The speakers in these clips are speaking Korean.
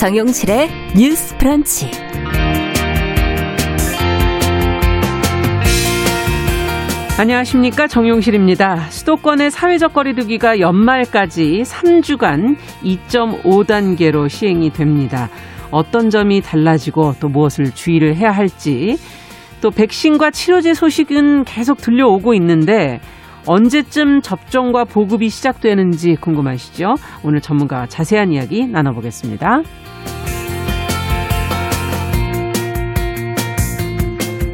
정용실의 뉴스 프런치. 안녕하십니까 정용실입니다. 수도권의 사회적 거리두기가 연말까지 3주간 2.5단계로 시행이 됩니다. 어떤 점이 달라지고 또 무엇을 주의를 해야 할지 또 백신과 치료제 소식은 계속 들려오고 있는데 언제쯤 접종과 보급이 시작되는지 궁금하시죠? 오늘 전문가와 자세한 이야기 나눠보겠습니다.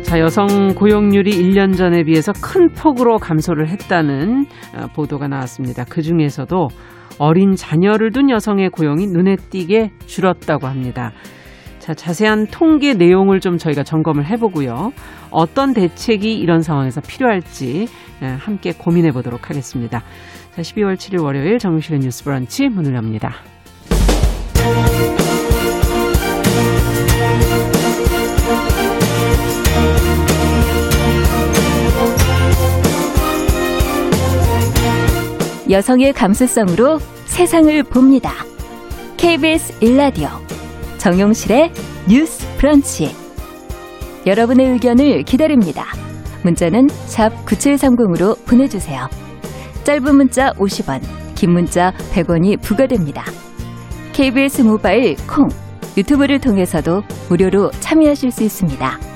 자, 여성 고용률이 1년 전에 비해서 큰 폭으로 감소를 했다는 어, 보도가 나왔습니다. 그 중에서도 어린 자녀를 둔 여성의 고용이 눈에 띄게 줄었다고 합니다. 자, 자세한 통계 내용을 좀 저희가 점검을 해보고요. 어떤 대책이 이런 상황에서 필요할지 예, 함께 고민해 보도록 하겠습니다. 자, 12월 7일 월요일 정유실의 뉴스 브런치 문을 엽니다. 여성의 감수성으로 세상을 봅니다. KBS 일라디오 정용실의 뉴스 프런치. 여러분의 의견을 기다립니다. 문자는 샵 9730으로 보내주세요. 짧은 문자 50원, 긴 문자 100원이 부과됩니다. KBS 모바일 콩, 유튜브를 통해서도 무료로 참여하실 수 있습니다.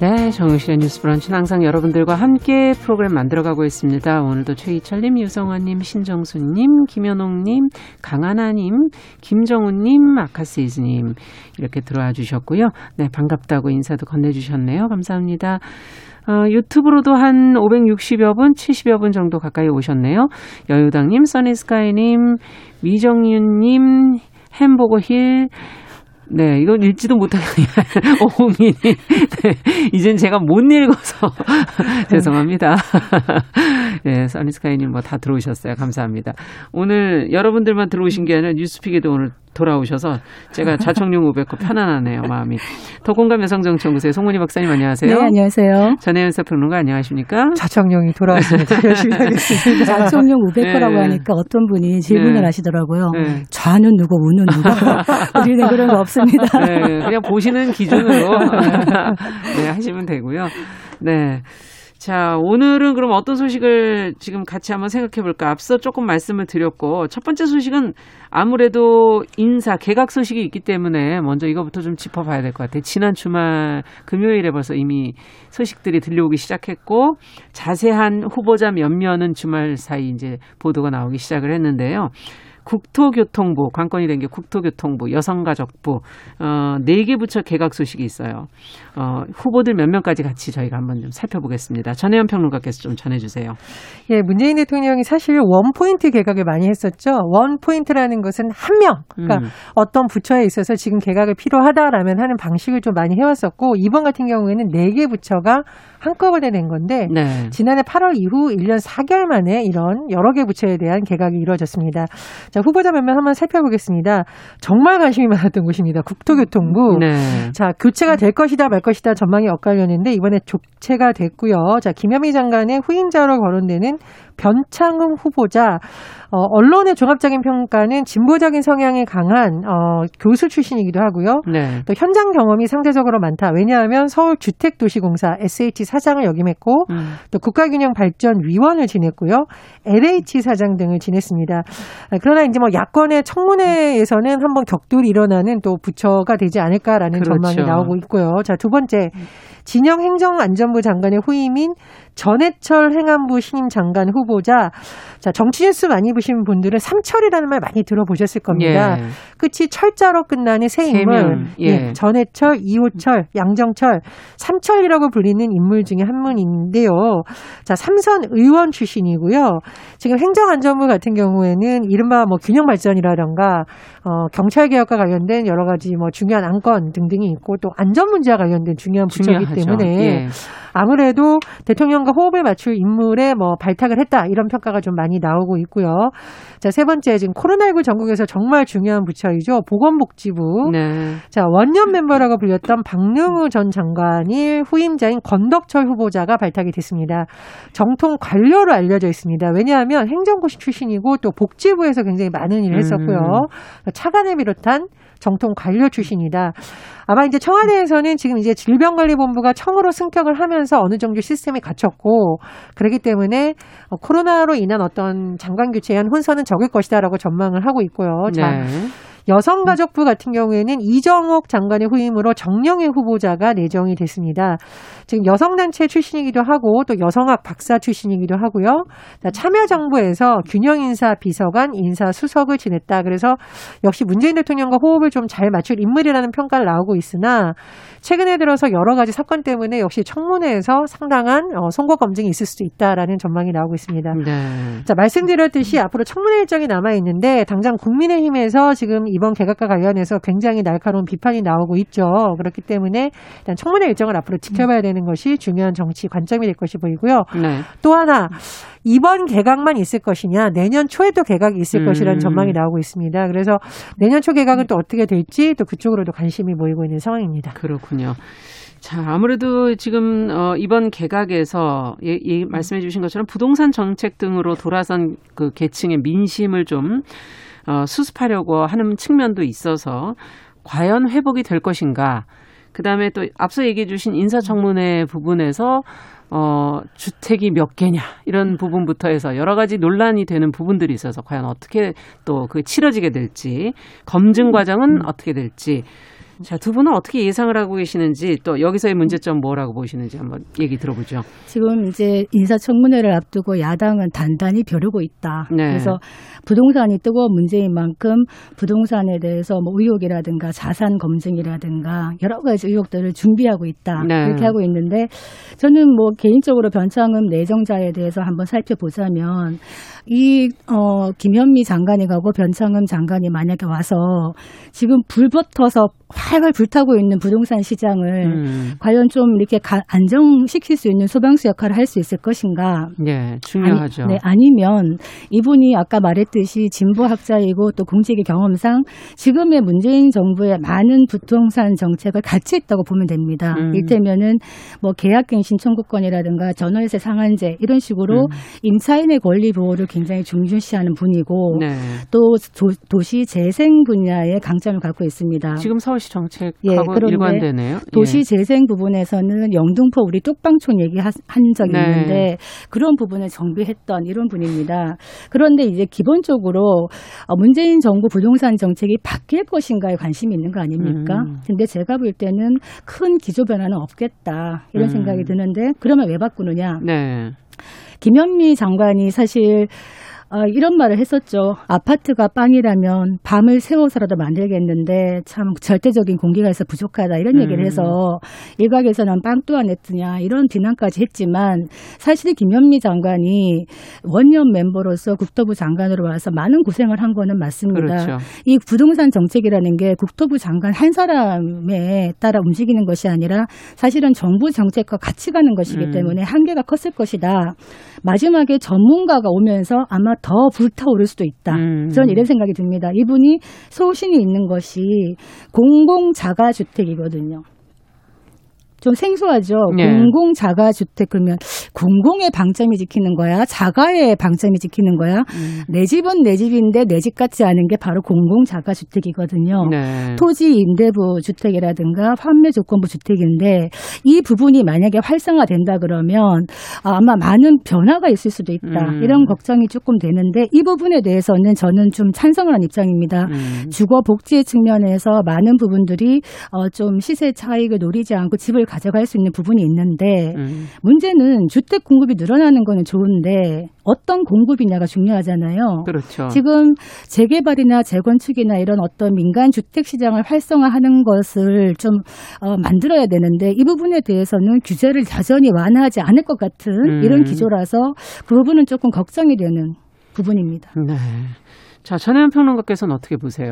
네, 정유실의 뉴스 브런치는 항상 여러분들과 함께 프로그램 만들어가고 있습니다. 오늘도 최희철님, 유성환님, 신정수님, 김현옥님, 강하나님, 김정훈님, 아카세이즈님 이렇게 들어와 주셨고요. 네, 반갑다고 인사도 건네주셨네요. 감사합니다. 어, 유튜브로도 한 560여 분, 70여 분 정도 가까이 오셨네요. 여유당님, 써니스카이님, 미정윤님, 햄버거 힐, 네, 이건 읽지도 못하겠네요. 오홍이. 네, 이젠 제가 못 읽어서 죄송합니다. 네, 써니스카이님 뭐 다 들어오셨어요. 감사합니다. 오늘 여러분들만 들어오신 게 아니라 뉴스픽에도 오늘 돌아오셔서 제가 자청용 500호 편안하네요, 마음이. 더공감 여성정치연구소의 송문희 박사님 안녕하세요. 네, 안녕하세요. 전혜연 사평론가 안녕하십니까? 자청용이 돌아왔습니다. 열심히 하겠습니다. 자청용 500호라고 네. 하니까 어떤 분이 질문을 네. 하시더라고요. 네. 좌는 누구, 우는 누구. 우리는 그런 거 없습니다. 네, 그냥 보시는 기준으로 네, 하시면 되고요. 네. 자, 오늘은 그럼 어떤 소식을 지금 같이 한번 생각해 볼까? 앞서 조금 말씀을 드렸고, 첫 번째 소식은 아무래도 인사, 개각 소식이 있기 때문에 먼저 이거부터 좀 짚어봐야 될 것 같아요. 지난 주말 금요일에 벌써 이미 소식들이 들려오기 시작했고, 자세한 후보자 몇몇은 주말 사이 이제 보도가 나오기 시작을 했는데요. 국토교통부 관건이 된 게 국토교통부 여성가족부 어, 네 개 부처 개각 소식이 있어요. 어, 후보들 몇 명까지 같이 저희가 한번 좀 살펴보겠습니다. 전혜연 평론가께서 좀 전해주세요. 예, 문재인 대통령이 사실 one point 개각을 많이 했었죠. one point라는 것은 한 명, 그러니까 음. 어떤 부처에 있어서 지금 개각이 필요하다라면 하는 방식을 좀 많이 해왔었고 이번 같은 경우에는 네 개 부처가 한꺼번에 낸 건데 네. 지난해 8월 이후 1년 4개월 만에 이런 여러 개 부처에 대한 개각이 이루어졌습니다. 자, 후보자 몇 명 한번 살펴보겠습니다. 정말 관심이 많았던 곳입니다. 국토교통부. 네. 자, 교체가 될 것이다 말 것이다 전망이 엇갈렸는데 이번에 조체가 됐고요. 자, 김현미 장관의 후임자로 거론되는 변창흠 후보자 어, 언론의 종합적인 평가는 진보적인 성향이 강한 어, 교수 출신이기도 하고요. 네. 또 현장 경험이 상대적으로 많다. 왜냐하면 서울 주택도시공사 SH 사장을 역임했고 음. 또 국가균형발전위원을 지냈고요. LH 사장 등을 지냈습니다. 그러나 이제 뭐 야권의 청문회에서는 한번 격돌이 일어나는 또 부처가 되지 않을까라는 그렇죠. 전망이 나오고 있고요. 자, 두 번째. 진영 행정안전부 장관의 후임인 전해철 행안부 신임 장관 후보자. 자, 정치 뉴스 많이 보신 분들은 삼철이라는 말 많이 들어보셨을 겁니다. 예. 끝이 철자로 끝나는 새 인물. 예. 예. 전해철, 이호철, 양정철, 삼철이라고 불리는 인물 중에 한 분인데요. 자, 삼선 의원 출신이고요. 지금 행정안전부 같은 경우에는 이른바 뭐 균형 발전이라던가 어, 경찰 개혁과 관련된 여러 가지 뭐 중요한 안건 등등이 있고 또 안전 문제와 관련된 중요한 부처이기 때문에 예. 아무래도 대통령 과 호흡을 맞출 인물에 뭐 발탁을 했다 이런 평가가 좀 많이 나오고 있고요. 자, 세 번째 지금 코로나19 전국에서 정말 중요한 부처이죠. 보건복지부. 네. 자, 원년 멤버라고 불렸던 박능우 전 장관이 후임자인 건덕철 후보자가 발탁이 됐습니다. 정통 관료로 알려져 있습니다. 왜냐하면 행정고시 출신이고 또 복지부에서 굉장히 많은 일을 했었고요. 음. 차관을 비롯한 정통 관료 출신이다. 아마 이제 청와대에서는 지금 이제 질병관리본부가 청으로 승격을 하면서 어느 정도 시스템이 갖췄고 그렇기 때문에 어, 코로나로 인한 어떤 장관 교체한 혼선은 적을 것이다라고 전망을 하고 있고요. 자, 네. 여성가족부 같은 경우에는 이정옥 장관의 후임으로 정영애 후보자가 내정이 됐습니다. 지금 여성단체 출신이기도 하고 또 여성학 박사 출신이기도 하고요. 참여정부에서 균형인사 비서관 인사 수석을 지냈다. 그래서 역시 문재인 대통령과 호흡을 좀 잘 맞출 인물이라는 평가를 나오고 있으나 최근에 들어서 여러 가지 사건 때문에 역시 청문회에서 상당한 어, 선거 검증이 있을 수도 있다라는 전망이 나오고 있습니다. 네. 자, 말씀드렸듯이 앞으로 청문회 일정이 남아 있는데 당장 국민의힘에서 지금 이번 개각과 관련해서 굉장히 날카로운 비판이 나오고 있죠. 그렇기 때문에 일단 청문회 일정을 앞으로 지켜봐야 되는 것이 중요한 정치 관점이 될 것이 보이고요. 네. 또 하나 이번 개각만 있을 것이냐 내년 초에도 개각이 있을 음. 것이라는 전망이 나오고 있습니다. 그래서 내년 초 개각은 또 어떻게 될지 또 그쪽으로도 관심이 모이고 있는 상황입니다. 그렇군요. 자, 아무래도 지금 어 이번 개각에서 예, 예 말씀해 주신 것처럼 부동산 정책 등으로 돌아선 그 계층의 민심을 좀 어, 수습하려고 하는 측면도 있어서 과연 회복이 될 것인가? 그 다음에 또 앞서 얘기해 주신 인사청문회 부분에서 어, 주택이 몇 개냐 이런 부분부터 해서 여러 가지 논란이 되는 부분들이 있어서 과연 어떻게 또 그 치러지게 될지 검증 과정은 어떻게 될지 자, 두 분은 어떻게 예상을 하고 계시는지 또 여기서의 문제점 뭐라고 보시는지 한번 얘기 들어보죠. 지금 이제 인사청문회를 앞두고 야당은 단단히 벼르고 있다. 네. 그래서 부동산이 뜨거운 문제인 만큼 부동산에 대해서 뭐 의혹이라든가 자산 검증이라든가 여러 가지 의혹들을 준비하고 있다. 네. 이렇게 하고 있는데 저는 뭐 개인적으로 변창흠 내정자에 대해서 한번 살펴보자면 이 어, 김현미 장관이 가고 변창흠 장관이 만약에 와서 지금 불 붙어서 활활 불타고 있는 부동산 시장을 음, 과연 좀 이렇게 가- 안정시킬 수 있는 소방수 역할을 할 수 있을 것인가? 예, 중요하죠. 아니, 네, 아니면 이분이 아까 말했듯이 진보 학자이고 또 공직의 경험상 지금의 문재인 정부의 많은 부동산 정책을 같이 했다고 보면 됩니다. 음. 일테면은 뭐 계약갱신 청구권이라든가 전월세 상한제 이런 식으로 음. 임차인의 권리 보호를 굉장히 중요시하는 분이고 네. 또 도, 시 재생 분야에 강점을 갖고 있습니다. 지금 서울 시 정책하고 예, 일관되네요. 도시 예. 재생 부분에서는 영등포 우리 뚝방촌 얘기한 적이 네. 있는데 그런 부분을 정비했던 이런 분입니다. 그런데 이제 기본적으로 어, 문재인 정부 부동산 정책이 바뀔 것인가에 관심이 있는 거 아닙니까? 음. 근데 제가 볼 때는 큰 기조 변화는 없겠다 이런 음. 생각이 드는데 그러면 왜 바꾸느냐? 네. 김현미 장관이 사실 어, 이런 말을 했었죠. 아파트가 빵이라면 밤을 새워서라도 만들겠는데 참 절대적인 공기가 있어 부족하다 이런 얘기를 음. 해서 일각에서는 빵 또한 냈느냐 이런 비난까지 했지만 사실 김현미 장관이 원년 멤버로서 국토부 장관으로 와서 많은 고생을 한 거는 맞습니다. 그렇죠. 이 부동산 정책이라는 게 국토부 장관 한 사람에 따라 움직이는 것이 아니라 사실은 정부 정책과 같이 가는 것이기 음. 때문에 한계가 컸을 것이다. 마지막에 전문가가 오면서 아마 더 불타오를 수도 있다. 음. 저는 이런 생각이 듭니다. 이분이 소신이 있는 것이 공공자가주택이거든요. 좀 생소하죠. 네. 공공 자가 주택 그러면 공공의 방점이 지키는 거야, 자가의 방점이 지키는 거야. 음. 내 집은 내 집인데 내 집 같지 않은 게 바로 공공 자가 주택이거든요. 네. 토지 임대부 주택이라든가 환매 조건부 주택인데 이 부분이 만약에 활성화된다 그러면 아마 많은 변화가 있을 수도 있다. 음. 이런 걱정이 조금 되는데 이 부분에 대해서는 저는 좀 찬성을 한 입장입니다. 음. 주거 복지 측면에서 많은 부분들이 어, 좀 시세 차익을 노리지 않고 집을 가져갈 수 있는 부분이 있는데 음. 문제는 주택 공급이 늘어나는 거는 좋은데 어떤 공급이냐가 중요하잖아요. 그렇죠. 지금 재개발이나 재건축이나 이런 어떤 민간 주택 시장을 활성화하는 것을 좀 어, 만들어야 되는데 이 부분에 대해서는 규제를 여전히 완화하지 않을 것 같은 음. 이런 기조라서 그 부분은 조금 걱정이 되는 부분입니다. 네. 자, 전혜연 평론가께서는 어떻게 보세요?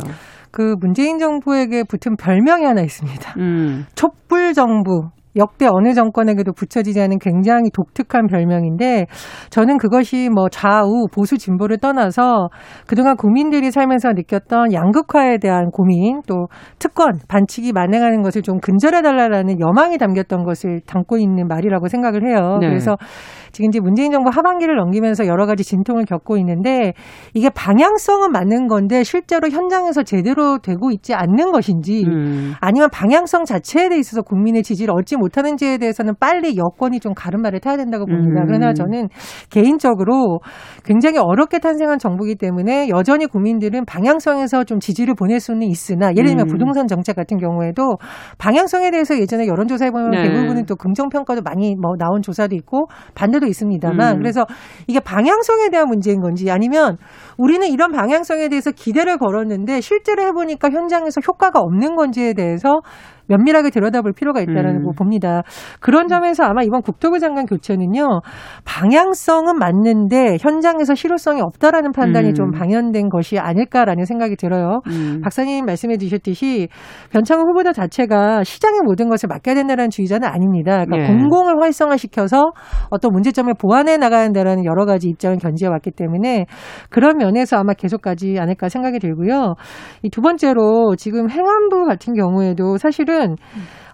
그 문재인 정부에게 붙은 별명이 하나 있습니다. 음. 촛불 정부. 역대 어느 정권에게도 붙여지지 않은 굉장히 독특한 별명인데 저는 그것이 뭐 좌우 보수 진보를 떠나서 그동안 국민들이 살면서 느꼈던 양극화에 대한 고민 또 특권 반칙이 만행하는 것을 좀 근절해 달라라는 여망이 담겼던 것을 담고 있는 말이라고 생각을 해요. 네. 그래서 지금 이제 문재인 정부 하반기를 넘기면서 여러 가지 진통을 겪고 있는데 이게 방향성은 맞는 건데 실제로 현장에서 제대로 되고 있지 않는 것인지 음. 아니면 방향성 자체에 대해 있어서 국민의 지지를 얻지 못하는지에 대해서는 빨리 여권이 좀 가름말을 타야 된다고 봅니다. 음. 그러나 저는 개인적으로 굉장히 어렵게 탄생한 정부이기 때문에 여전히 국민들은 방향성에서 좀 지지를 보낼 수는 있으나 예를 들면 음. 부동산 정책 같은 경우에도 방향성에 대해서 예전에 여론조사해 보면 네. 대부분은 또 긍정 평가도 많이 뭐 나온 조사도 있고 반대 도 있습니다만 음. 그래서 이게 방향성에 대한 문제인 건지 아니면 우리는 이런 방향성에 대해서 기대를 걸었는데 실제로 해보니까 현장에서 효과가 없는 건지에 대해서 면밀하게 들여다볼 필요가 있다는 음. 거 봅니다. 그런 점에서 아마 이번 국토부 장관 교체는요 방향성은 맞는데 현장에서 실효성이 없다라는 판단이 음. 좀 방연된 것이 아닐까라는 생각이 들어요. 음. 박사님 말씀해 주셨듯이 변창훈 후보자 자체가 시장의 모든 것을 맡겨야 된다는 주의자는 아닙니다. 그러니까 예. 공공을 활성화시켜서 어떤 문제점을 보완해 나가야 한다는 여러 가지 입장을 견지해 왔기 때문에 그런 면에서 아마 계속 가지 않을까 생각이 들고요. 이 두 번째로 지금 행안부 같은 경우에도 사실은 사실은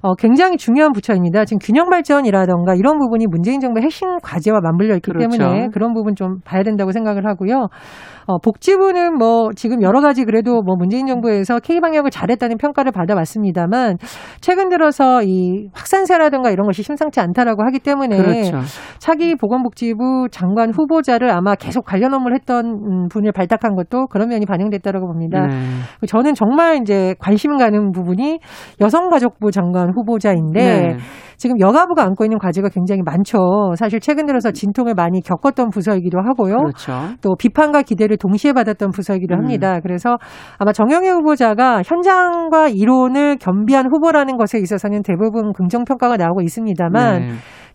어, 굉장히 중요한 부처입니다. 지금 균형 발전이라던가 이런 부분이 문재인 정부의 핵심 과제와 맞물려 있기 그렇죠. 때문에 그런 부분 좀 봐야 된다고 생각을 하고요. 어, 복지부는 뭐 지금 여러 가지 그래도 뭐 문재인 정부에서 K 방역을 잘했다는 평가를 받아왔습니다만 최근 들어서 이 확산세라든가 이런 것이 심상치 않다라고 하기 때문에 그렇죠. 차기 보건복지부 장관 후보자를 아마 계속 관련 업무를 했던 음, 분을 발탁한 것도 그런 면이 반영됐다라고 봅니다. 네. 저는 정말 이제 관심 가는 부분이 여성가족부 장관 후보자인데 네. 지금 여가부가 안고 있는 과제가 굉장히 많죠. 사실 최근 들어서 진통을 많이 겪었던 부서이기도 하고요. 그렇죠. 또 비판과 기대를 동시에 받았던 부서이기도 음. 합니다. 그래서 아마 정영애 후보자가 현장과 이론을 겸비한 후보라는 것에 있어서는 대부분 긍정 평가가 나오고 있습니다만 네.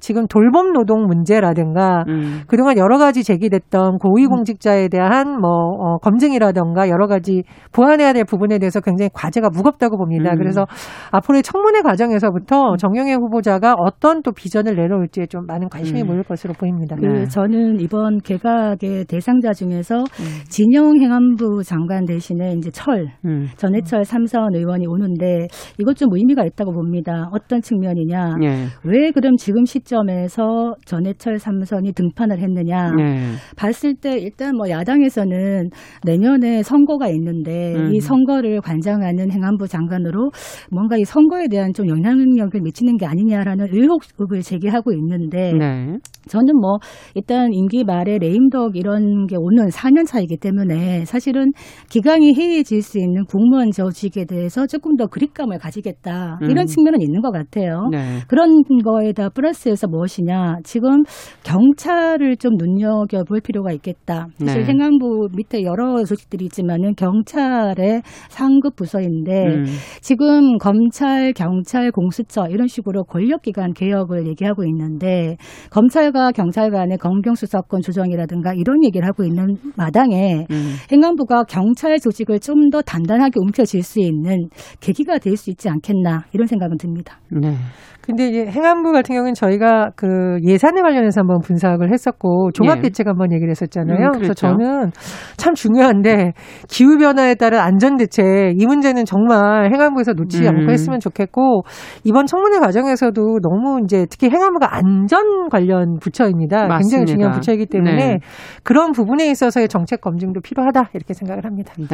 지금 돌봄 노동 문제라든가 음. 그동안 여러 가지 제기됐던 고위공직자에 대한 뭐 어, 검증이라든가 여러 가지 보완해야 될 부분에 대해서 굉장히 과제가 무겁다고 봅니다. 음. 그래서 앞으로의 청문회 과정에서부터 정영애 후보자가 어떤 또 비전을 내놓을지에 좀 많은 관심이 음. 모일 것으로 보입니다. 그 네. 저는 이번 개각의 대상자 중에서 음. 진영 행안부 장관 대신에 이제 철 음. 전해철 삼선 의원이 오는데 이것 좀 의미가 있다고 봅니다. 어떤 측면이냐? 네. 왜 그럼 지금 시점 시점에서 전해철 삼선이 등판을 했느냐 네. 봤을 때 일단 뭐 야당에서는 내년에 선거가 있는데 음. 이 선거를 관장하는 행안부 장관으로 뭔가 이 선거에 대한 좀 영향력을 미치는 게 아니냐라는 의혹을 제기하고 있는데 네. 저는 뭐 일단 임기 말에 레임덕 이런 게 오는 4년 차이기 때문에 사실은 기강이 해이해질 수 있는 국무원 조직에 대해서 조금 더 그립감을 가지겠다 이런 음. 측면은 있는 것 같아요. 네. 그런 거에다 플러스해서 대해서 무엇이냐. 지금 경찰을 좀 눈여겨볼 필요가 있겠다. 사실 네. 행안부 밑에 여러 조직들이 있지만은 경찰의 상급 부서인데 음. 지금 검찰, 경찰, 공수처 이런 식으로 권력기관 개혁을 얘기하고 있는데 검찰과 경찰 간의 검경수사권 조정이라든가 이런 얘기를 하고 있는 마당에 음. 행안부가 경찰 조직을 좀 더 단단하게 움켜쥘 수 있는 계기가 될 수 있지 않겠나 이런 생각은 듭니다. 네. 근데 이제 행안부 같은 경우는 저희가 그 예산에 관련해서 한번 분석을 했었고 종합 대책 예. 한번 얘기를 했었잖아요. 음, 그렇죠. 그래서 저는 참 중요한데 기후 변화에 따른 안전 대책 이 문제는 정말 행안부에서 놓치지 음. 않고 했으면 좋겠고 이번 청문회 과정에서도 너무 이제 특히 행안부가 안전 관련 부처입니다. 맞습니다. 굉장히 중요한 부처이기 때문에 네. 그런 부분에 있어서의 정책 검증도 필요하다 이렇게 생각을 합니다. 네.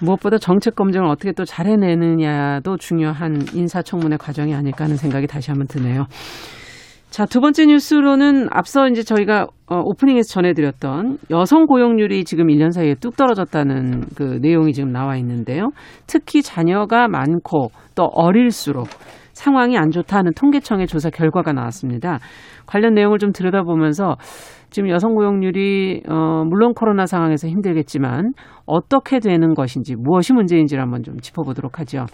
무엇보다 정책 검증을 어떻게 또 잘해내느냐도 중요한 인사청문회 과정이 아닐까 하는 생각이 다시 한번 드네요. 자, 두 번째 뉴스로는 앞서 이제 저희가 어, 오프닝에서 전해드렸던 여성 고용률이 지금 1년 사이에 뚝 떨어졌다는 그 내용이 지금 나와 있는데요. 특히 자녀가 많고 또 어릴수록 상황이 안 좋다는 통계청의 조사 결과가 나왔습니다. 관련 내용을 좀 들여다보면서 지금 여성 고용률이 어 물론 코로나 상황에서 힘들겠지만 어떻게 되는 것인지 무엇이 문제인지를 한번 좀 짚어보도록 하죠.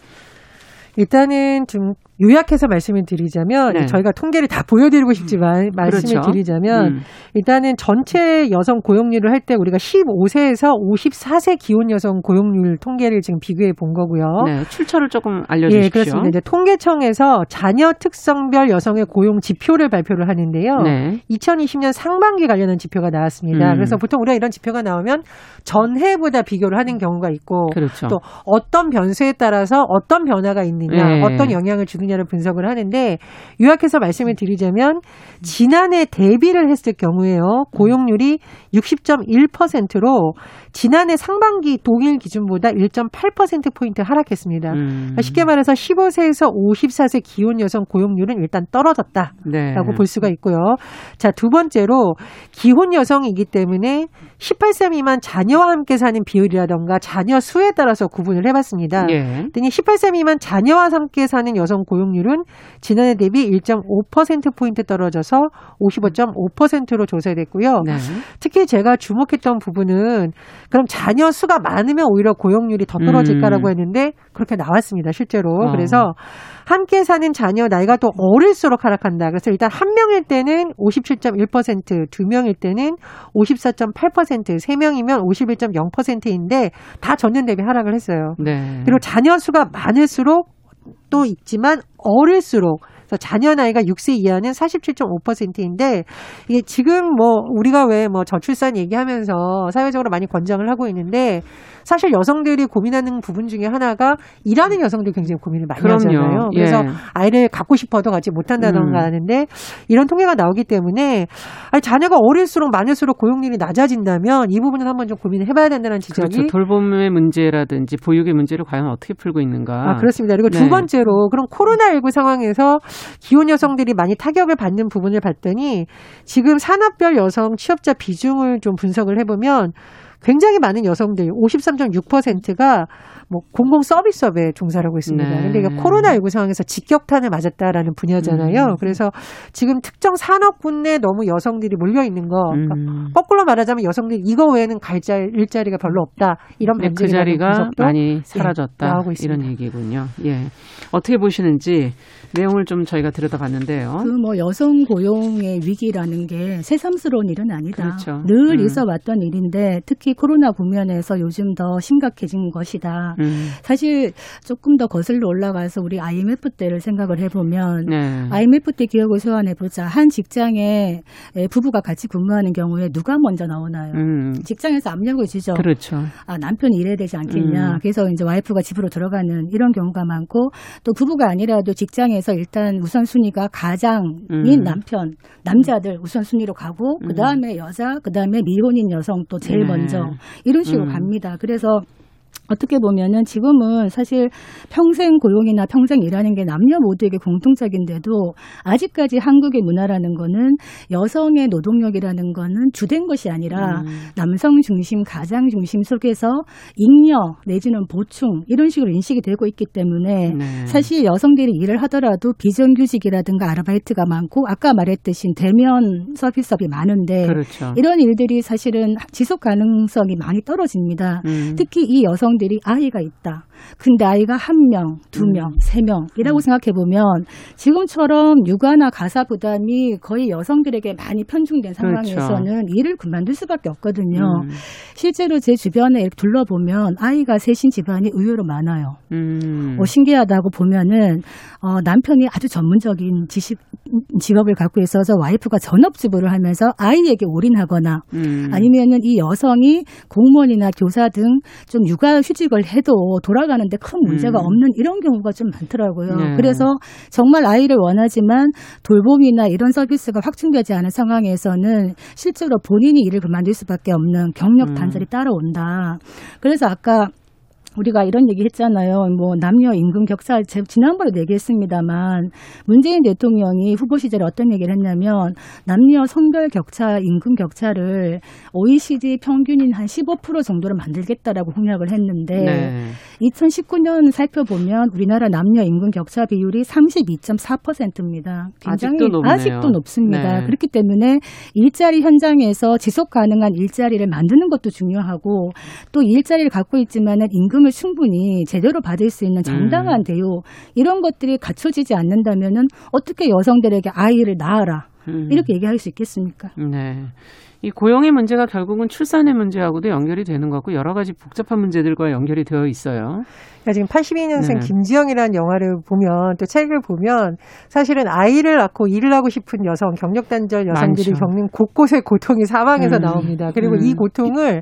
일단은 좀 요약해서 말씀을 드리자면 네. 저희가 통계를 다 보여드리고 싶지만 말씀을 그렇죠. 드리자면 음. 일단은 전체 여성 고용률을 할 때 우리가 15세에서 54세 기혼 여성 고용률 통계를 지금 비교해 본 거고요. 네, 출처를 조금 알려주십시오. 예, 그렇습니다. 이제 통계청에서 자녀 특성별 여성의 고용 지표를 발표를 하는데요. 네. 2020년 상반기 관련한 지표가 나왔습니다. 음. 그래서 보통 우리가 이런 지표가 나오면 전해보다 비교를 하는 경우가 있고 그렇죠. 또 어떤 변수에 따라서 어떤 변화가 있느냐, 네. 어떤 영향을 주 느냐를 분석을 하는데 요약해서 말씀을 드리자면 지난해 대비를 했을 경우에요. 고용률이 60.1%로 지난해 상반기 동일 기준보다 1.8%포인트 하락했습니다. 음. 그러니까 쉽게 말해서 15세에서 54세 기혼 여성 고용률은 일단 떨어졌다. 네. 라고 볼 수가 있고요. 자, 두 번째로 기혼 여성이기 때문에 18세 미만 자녀와 함께 사는 비율이라던가 자녀 수에 따라서 구분을 해봤습니다. 예. 그랬더니 18세 미만 자녀와 함께 사는 여성 고용률은 지난해 대비 1.5%포인트 떨어져서 55.5%로 조사됐고요. 네. 특히 제가 주목했던 부분은 그럼 자녀 수가 많으면 오히려 고용률이 더 떨어질까라고 음. 했는데 그렇게 나왔습니다, 실제로. 어. 그래서 함께 사는 자녀 나이가 또 어릴수록 하락한다. 그래서 일단 한 명일 때는 57.1%, 두 명일 때는 54.8%, 세 명이면 51.0%인데 다 전년 대비 하락을 했어요. 네. 그리고 자녀 수가 많을수록 또 있지만 어릴수록 자녀 나이가 6세 이하는 47.5%인데 이게 지금 뭐 우리가 왜 뭐 저출산 얘기하면서 사회적으로 많이 권장을 하고 있는데 사실 여성들이 고민하는 부분 중에 하나가 일하는 여성들이 굉장히 고민을 많이 그럼요. 하잖아요. 그래서 예. 아이를 갖고 싶어도 갖지 못한다던가 음. 하는데 이런 통계가 나오기 때문에 아니 자녀가 어릴수록 많을수록 고용률이 낮아진다면 이 부분은 한번 좀 고민을 해봐야 된다는 지적이 그렇죠. 돌봄의 문제라든지 보육의 문제를 과연 어떻게 풀고 있는가. 아, 그렇습니다. 그리고 네. 두 번째로 그럼 코로나19 상황에서 기혼 여성들이 많이 타격을 받는 부분을 봤더니 지금 산업별 여성 취업자 비중을 좀 분석을 해보면 굉장히 많은 여성들 53.6%가 뭐 공공 서비스업에 종사를 하고 있습니다. 네. 근데 이게 코로나19 상황에서 직격탄을 맞았다라는 분야잖아요. 음. 그래서 지금 특정 산업군에 너무 여성들이 몰려 있는 거. 그러니까 음. 거꾸로 말하자면 여성들이 이거 외에는 갈 자, 일자리가 별로 없다. 이런 네, 그 자리가 많이 사라졌다. 나오고 있습니다. 이런 얘기군요. 예. 어떻게 보시는지 내용을 좀 저희가 들여다봤는데요. 그 뭐 여성 고용의 위기라는 게 새삼스러운 일은 아니다. 그렇죠. 늘 음. 있어 왔던 일인데 특히 코로나 국면에서 요즘 더 심각해진 것이다. 음. 사실 조금 더 거슬러 올라가서 우리 IMF 때를 생각을 해보면 네. IMF 때 기억을 소환해보자. 한 직장에 에, 부부가 같이 근무하는 경우에 누가 먼저 나오나요? 음. 직장에서 압력을 주죠. 그렇죠. 아, 남편이 일해야 되지 않겠냐. 음. 그래서 이제 와이프가 집으로 들어가는 이런 경우가 많고 또 부부가 아니라도 직장에서 일단 우선순위가 가장인 음. 남편, 남자들 우선순위로 가고 음. 그 다음에 여자, 그 다음에 미혼인 여성 또 제일 네. 먼저 이런 식으로 음. 갑니다. 그래서 어떻게 보면은 지금은 사실 평생 고용이나 평생 일하는 게 남녀 모두에게 공통적인데도 아직까지 한국의 문화라는 거는 여성의 노동력이라는 거는 주된 것이 아니라 음. 남성 중심, 가장 중심 속에서 잉여 내지는 보충 이런 식으로 인식이 되고 있기 때문에 네. 사실 여성들이 일을 하더라도 비정규직이라든가 아르바이트가 많고 아까 말했듯이 대면 서비스업이 많은데 그렇죠. 이런 일들이 사실은 지속 가능성이 많이 떨어집니다. 음. 특히 이 여성 들이 아이가 있다. 근데 아이가 한 명, 두 명, 음. 세 명이라고 생각해 보면 지금처럼 육아나 가사 부담이 거의 여성들에게 많이 편중된 상황에서는 일을 그만둘 수밖에 없거든요. 그렇죠. 음. 실제로 제 주변에 둘러보면 아이가 셋인 집안이 의외로 많아요. 음. 어, 신기하다고 보면은 어, 남편이 아주 전문적인 지식 직업을 갖고 있어서 와이프가 전업주부를 하면서 아이에게 올인하거나 음. 아니면은 이 여성이 공무원이나 교사 등 좀 육아 휴직을 해도 돌아가는데 큰 문제가 음. 없는 이런 경우가 좀 많더라고요. 네. 그래서 정말 아이를 원하지만 돌봄이나 이런 서비스가 확충되지 않은 상황에서는 실제로 본인이 일을 그만둘 수밖에 없는 경력 음. 단절이 따라온다. 그래서 아까 우리가 이런 얘기 했잖아요. 뭐 남녀 임금 격차 제- 지난번에도 얘기했습니다만 문재인 대통령이 후보 시절에 어떤 얘기를 했냐면 남녀 성별 격차 임금 격차를 OECD 평균인 한 15% 정도로 만들겠다라고 공약을 했는데 네. 2019년 살펴보면 우리나라 남녀 임금 격차 비율이 32.4%입니다. 굉장히 아직도 높네요. 아직도 높습니다. 네. 그렇기 때문에 일자리 현장에서 지속 가능한 일자리를 만드는 것도 중요하고 또 일자리를 갖고 있지만은 임금 보상을 충분히 제대로 받을 수 있는 정당한 음. 대우 이런 것들이 갖춰지지 않는다면은 어떻게 여성들에게 아이를 낳아라 음. 이렇게 얘기할 수 있겠습니까? 네. 이 고용의 문제가 결국은 출산의 문제하고도 연결이 되는 것 같고 여러 가지 복잡한 문제들과 연결이 되어 있어요. 그러니까 지금 82년생 네. 김지영이라는 영화를 보면 또 책을 보면 사실은 아이를 낳고 일을 하고 싶은 여성, 경력 단절 여성들이 많죠. 겪는 곳곳의 고통이 사방에서 음. 나옵니다. 그리고 음. 이 고통을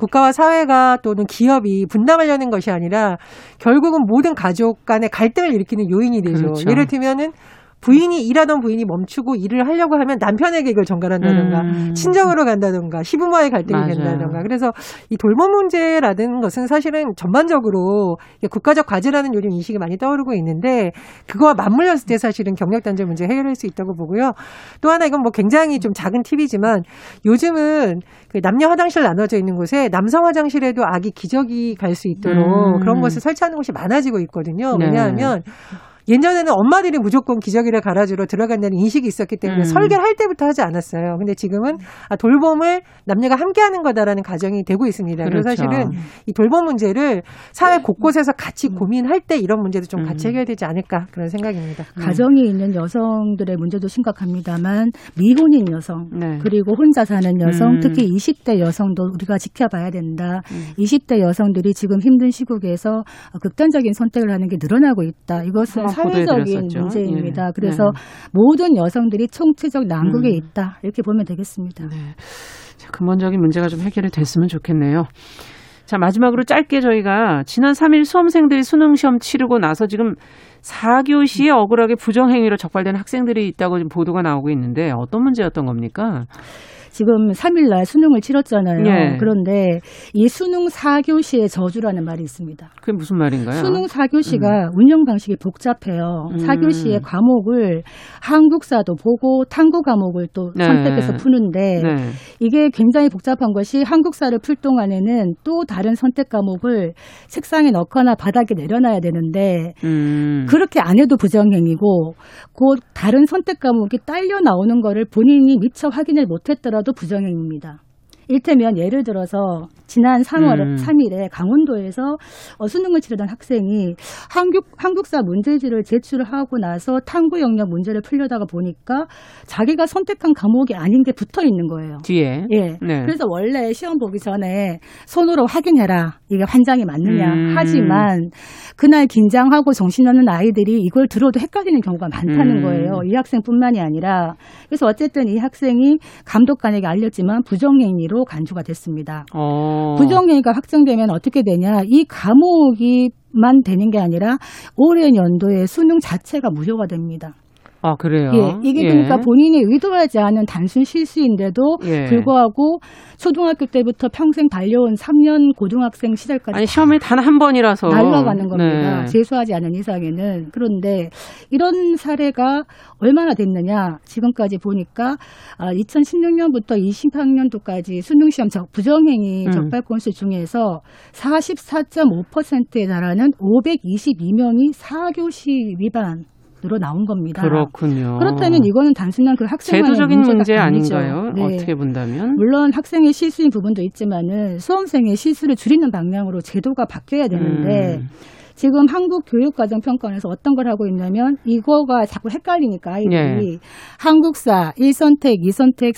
국가와 사회가 또는 기업이 분담하려는 것이 아니라 결국은 모든 가족 간의 갈등을 일으키는 요인이 되죠. 그렇죠. 예를 들면은 부인이 일하던 부인이 멈추고 일을 하려고 하면 남편에게 이걸 전가한다던가 음. 친정으로 간다던가 시부모와의 갈등이 맞아요. 된다던가 그래서 이 돌봄 문제라는 것은 사실은 전반적으로 국가적 과제라는 요즘 인식이 많이 떠오르고 있는데 그거와 맞물렸을 때 사실은 경력 단절 문제 해결할 수 있다고 보고요. 또 하나 이건 뭐 굉장히 좀 작은 팁이지만 요즘은 그 남녀 화장실 나눠져 있는 곳에 남성 화장실에도 아기 기저귀 갈 수 있도록 음. 그런 것을 설치하는 곳이 많아지고 있거든요. 네. 왜냐하면 예전에는 엄마들이 무조건 기저귀를 갈아주러 들어간다는 인식이 있었기 때문에 음. 설계를 할 때부터 하지 않았어요. 근데 지금은 아, 돌봄을 남녀가 함께 하는 거다라는 가정이 되고 있습니다. 그래서 그렇죠. 사실은 이 돌봄 문제를 사회 곳곳에서 같이 고민할 때 이런 문제도 좀 같이 음. 해결되지 않을까 그런 생각입니다. 가정이 있는 여성들의 문제도 심각합니다만 미혼인 여성 네. 그리고 혼자 사는 여성 음. 특히 20대 여성도 우리가 지켜봐야 된다. 음. 20대 여성들이 지금 힘든 시국에서 극단적인 선택을 하는 게 늘어나고 있다. 이것은 한번 사회적인. 문제입니다. 예. 그래서 네. 모든 여성들이 총체적 난국에 음. 있다. 이렇게 보면 되겠습니다. 네. 자, 근본적인 문제가 좀 해결이 됐으면 좋겠네요. 자, 마지막으로 짧게 저희가 지난 3일 수험생들이 수능 시험 치르고 나서 지금 4교시에 억울하게 부정행위로 적발된 학생들이 있다고 지금 보도가 나오고 있는데 어떤 문제였던 겁니까? 지금 3일 날 수능을 치렀잖아요. 예. 그런데 이 수능 4교시의 저주라는 말이 있습니다. 그게 무슨 말인가요? 수능 4교시가 운영 방식이 복잡해요. 음. 4교시의 과목을 한국사도 보고 탐구 과목을 또 네. 선택해서 푸는데 네. 이게 굉장히 복잡한 것이 한국사를 풀 동안에는 또 다른 선택 과목을 책상에 넣거나 바닥에 내려놔야 되는데 음. 그렇게 안 해도 부정행위고 그 다른 선택 과목이 딸려 나오는 거를 본인이 미처 확인을 못했더라 도 부정행위입니다. 일테면 예를 들어서 지난 3월 음. 3일에 강원도에서 어, 수능을 치르던 학생이 한국 한국사 문제지를 제출하고 나서 탐구 영역 문제를 풀려다가 보니까 자기가 선택한 과목이 아닌 게 붙어 있는 거예요. 뒤에. 예. 네. 그래서 원래 시험 보기 전에 손으로 확인해라. 이게 환장이 맞느냐. 음. 하지만 그날 긴장하고 정신없는 아이들이 이걸 들어도 헷갈리는 경우가 많다는 음. 거예요. 이 학생뿐만이 아니라. 그래서 어쨌든 이 학생이 감독관에게 알렸지만 부정행위로 간주가 됐습니다. 어. 부정행위가 확정되면 어떻게 되냐? 이 과목이만 되는 게 아니라 올해 연도에 수능 자체가 무효가 됩니다. 아, 그래요? 예, 이게 예. 그러니까 본인이 의도하지 않은 단순 실수인데도 예. 불구하고 초등학교 때부터 평생 달려온 3년 고등학생 시절까지 아니, 시험이 단 한 번이라서. 날라가는 겁니다. 네. 재수하지 않은 이상에는. 그런데 이런 사례가 얼마나 됐느냐. 지금까지 보니까 2016년부터 20학년도까지 수능시험 적- 부정행위 음. 적발 건수 중에서 44.5%에 달하는 522명이 4교시 위반 으로 나온 겁니다. 그렇군요. 그렇다면 이거는 단순한 그 학생만의 제도적인 문제 아니죠. 아닌가요? 네. 어떻게 본다면? 물론 학생의 실수인 부분도 있지만은 수험생의 실수를 줄이는 방향으로 제도가 바뀌어야 되는데 음. 지금 한국 교육과정 평가원에서 어떤 걸 하고 있냐면 이거가 자꾸 헷갈리니까 아이들이 예. 한국사 1선택, 2선택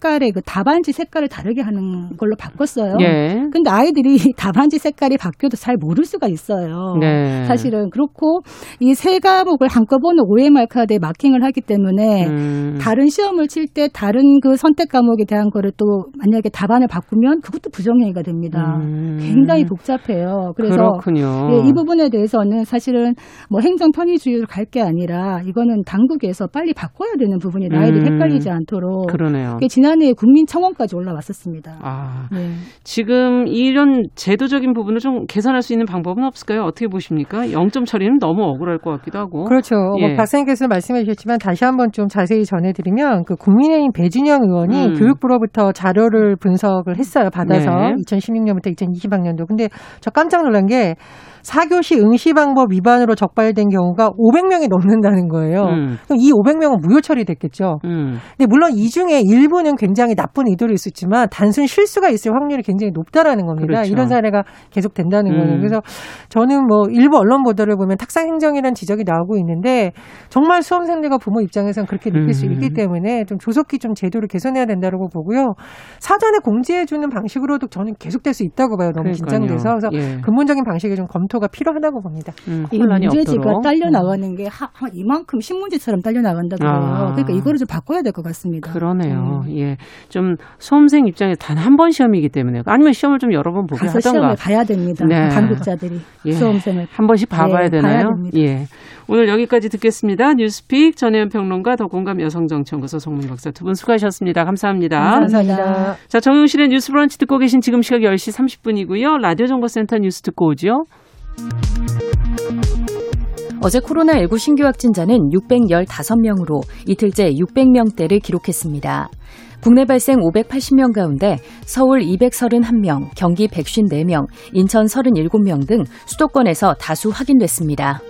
색깔의 그 답안지 색깔을 다르게 하는 걸로 바꿨어요. 예. 근데 아이들이 답안지 색깔이 바뀌어도 잘 모를 수가 있어요. 네. 사실은 그렇고 이 세 과목을 한꺼번에 OMR 카드에 마킹을 하기 때문에 음. 다른 시험을 칠 때 다른 그 선택 과목에 대한 거를 또 만약에 답안을 바꾸면 그것도 부정행위가 됩니다. 음. 굉장히 복잡해요. 그래서 그렇군요. 예, 이 부분에 대해서는 사실은 뭐 행정 편의주의로 갈 게 아니라 이거는 당국에서 빨리 바꿔야 되는 부분이 아이들이 음. 헷갈리지 않도록 그러네요. 그게 지난해 국민 청원까지 올라왔었습니다. 아, 네. 지금 이런 제도적인 부분을 좀 개선할 수 있는 방법은 없을까요? 어떻게 보십니까? 영점 처리는 너무 억울할 것 같기도 하고. 그렇죠. 예. 뭐 박사님께서 말씀해 주셨지만 다시 한번 좀 자세히 전해드리면 그 국민의힘 배진영 의원이 음. 교육부로부터 자료를 분석을 했어요. 받아서 네. 2016년부터 2020학년도. 근데 저 깜짝 놀란 게 4교시 응시 방법 위반으로 적발된 경우가 500명이 넘는다는 거예요. 음. 그럼 이 500명은 무효 처리됐겠죠. 음. 근데 물론 이 중에 일부는 굉장히 나쁜 의도를 있었지만 단순 실수가 있을 확률이 굉장히 높다라는 겁니다. 그렇죠. 이런 사례가 계속 된다는 음. 거예요. 그래서 저는 뭐 일부 언론 보도를 보면 탁상 행정이라는 지적이 나오고 있는데 정말 수험생들과 부모 입장에서는 그렇게 느낄 수 음. 있기 때문에 좀 조속히 좀 제도를 개선해야 된다고 보고요. 사전에 공지해 주는 방식으로도 저는 계속될 수 있다고 봐요. 너무 그러니까요. 긴장돼서 그래서 예. 근본적인 방식의 좀 검토 가 필요하다고 봅니다. 음, 이 문제지가 없도록. 딸려 음. 나가는 게 하, 한 이만큼 신문지처럼 딸려 나간다고 해요. 아. 그러니까 이거를 좀 바꿔야 될 것 같습니다. 그러네요. 음. 예. 좀 수험생 입장에 단 한 번 시험이기 때문에 아니면 시험을 좀 여러 번 보게 하던가. 시험을 봐야 됩니다. 네. 당국자들이 예. 수험생을 한 번씩 봐봐야 네, 되나요? 봐야 됩니다. 예. 오늘 여기까지 듣겠습니다. 뉴스픽 전혜연 평론가 더공감 여성정치연구소 송문 박사 두 분 수고하셨습니다. 감사합니다. 감사합니다. 자, 정용실의 뉴스 브런치 듣고 계신 지금 시각 10시 30분이고요. 라디오 정보센터 뉴스 듣고 오죠. 어제 코로나19 신규 확진자는 615명으로 이틀째 600명대를 기록했습니다. 국내 발생 580명 가운데 서울 231명, 경기 154명, 인천 37명 등 수도권에서 다수 확인됐습니다.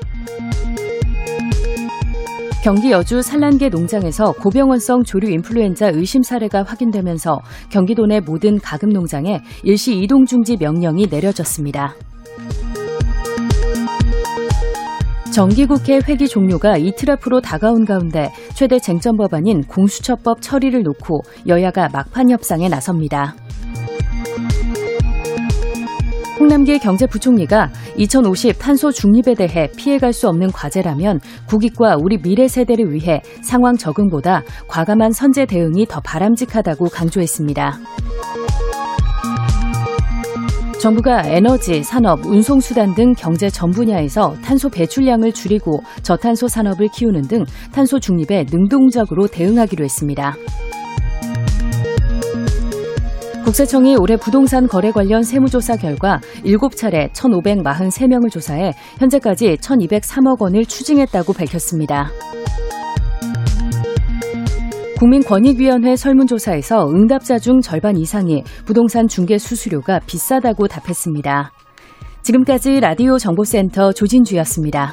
경기 여주 산란계 농장에서 고병원성 조류 인플루엔자 의심 사례가 확인되면서 경기도 내 모든 가금 농장에 일시 이동 중지 명령이 내려졌습니다. 정기국회 회기 종료가 이틀 앞으로 다가온 가운데 최대 쟁점 법안인 공수처법 처리를 놓고 여야가 막판 협상에 나섭니다. 홍남기 경제부총리가 2050 탄소 중립에 대해 피해갈 수 없는 과제라면 국익과 우리 미래 세대를 위해 상황 적응보다 과감한 선제 대응이 더 바람직하다고 강조했습니다. 정부가 에너지, 산업, 운송수단 등 경제 전 분야에서 탄소 배출량을 줄이고 저탄소 산업을 키우는 등 탄소 중립에 능동적으로 대응하기로 했습니다. 국세청이 올해 부동산 거래 관련 세무조사 결과 7차례 1,543명을 조사해 현재까지 1,203억 원을 추징했다고 밝혔습니다. 국민권익위원회 설문조사에서 응답자 중 절반 이상이 부동산 중개 수수료가 비싸다고 답했습니다. 지금까지 라디오 정보센터 조진주였습니다.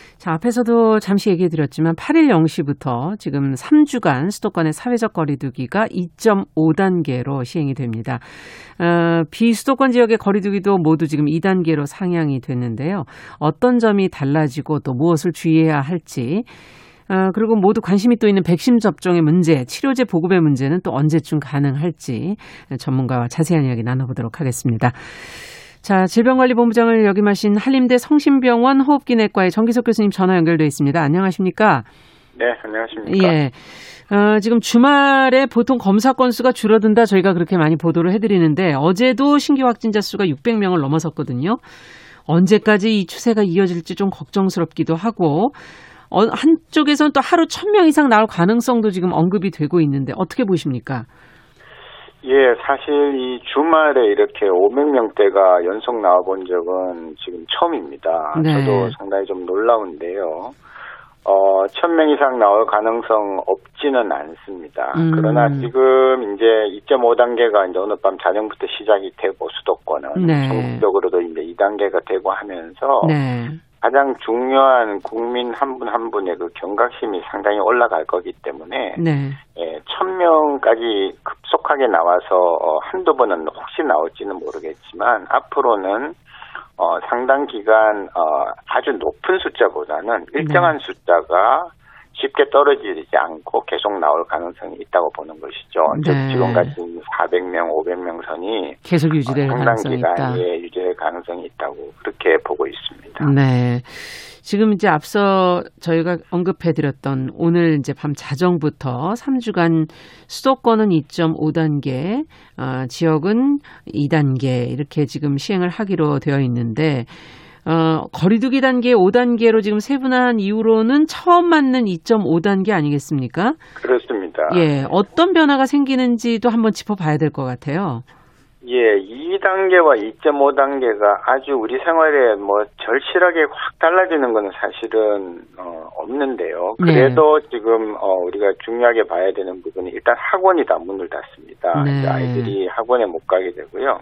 자, 앞에서도 잠시 얘기해 드렸지만 8일 0시부터 지금 3주간 수도권의 사회적 거리두기가 2.5단계로 시행이 됩니다. 어, 비수도권 지역의 거리두기도 모두 지금 2단계로 상향이 됐는데요. 어떤 점이 달라지고 또 무엇을 주의해야 할지 어, 그리고 모두 관심이 또 있는 백신 접종의 문제, 치료제 보급의 문제는 또 언제쯤 가능할지 전문가와 자세한 이야기 나눠보도록 하겠습니다. 자, 질병관리본부장을 역임하신 한림대 성심병원 호흡기내과의 정기석 교수님 전화 연결돼 있습니다. 안녕하십니까? 네, 안녕하십니까? 예. 어, 지금 주말에 보통 검사 건수가 줄어든다 저희가 그렇게 많이 보도를 해드리는데 어제도 신규 확진자 수가 600명을 넘어섰거든요. 언제까지 이 추세가 이어질지 좀 걱정스럽기도 하고 어, 한쪽에서는 또 하루 1000명 이상 나올 가능성도 지금 언급이 되고 있는데 어떻게 보십니까? 예, 사실 이 주말에 이렇게 500명대가 연속 나와본 적은 지금 처음입니다. 네. 저도 상당히 좀 놀라운데요. 어, 1000명 이상 나올 가능성 없지는 않습니다. 음. 그러나 지금 이제 2.5단계가 이제 오늘 밤 자정부터 시작이 되고 수도권은 네. 전국적으로도 이제 2단계가 되고 하면서 네. 가장 중요한 국민 한 분 한 분의 그 경각심이 상당히 올라갈 거기 때문에 네. 예, 1000명까지 급속하게 나와서 어, 한두 번은 혹시 나올지는 모르겠지만 앞으로는 어, 상당 기간 어, 아주 높은 숫자보다는 일정한 숫자가 쉽게 떨어지지 않고 계속 나올 가능성이 있다고 보는 것이죠. 즉 네. 지금 같은 400명, 500명 선이 계속 유지될 가능성이 있다. 예, 유지될 가능성이 있다고 그렇게 보고 있습니다. 네. 지금 이제 앞서 저희가 언급해드렸던 오늘 이제 밤 자정부터 3주간 수도권은 2.5단계, 어, 지역은 2단계 이렇게 지금 시행을 하기로 되어 있는데 어, 거리두기 단계 5단계로 지금 세분화한 이후로는 처음 맞는 2.5단계 아니겠습니까? 그렇습니다. 예, 어떤 변화가 생기는지도 한번 짚어봐야 될 것 같아요. 예, 2단계와 2.5단계가 아주 우리 생활에 뭐 절실하게 확 달라지는 건 사실은 어, 없는데요. 네. 그래도 지금 어, 우리가 중요하게 봐야 되는 부분이 일단 학원이 다 문을 닫습니다. 네. 이제 아이들이 학원에 못 가게 되고요.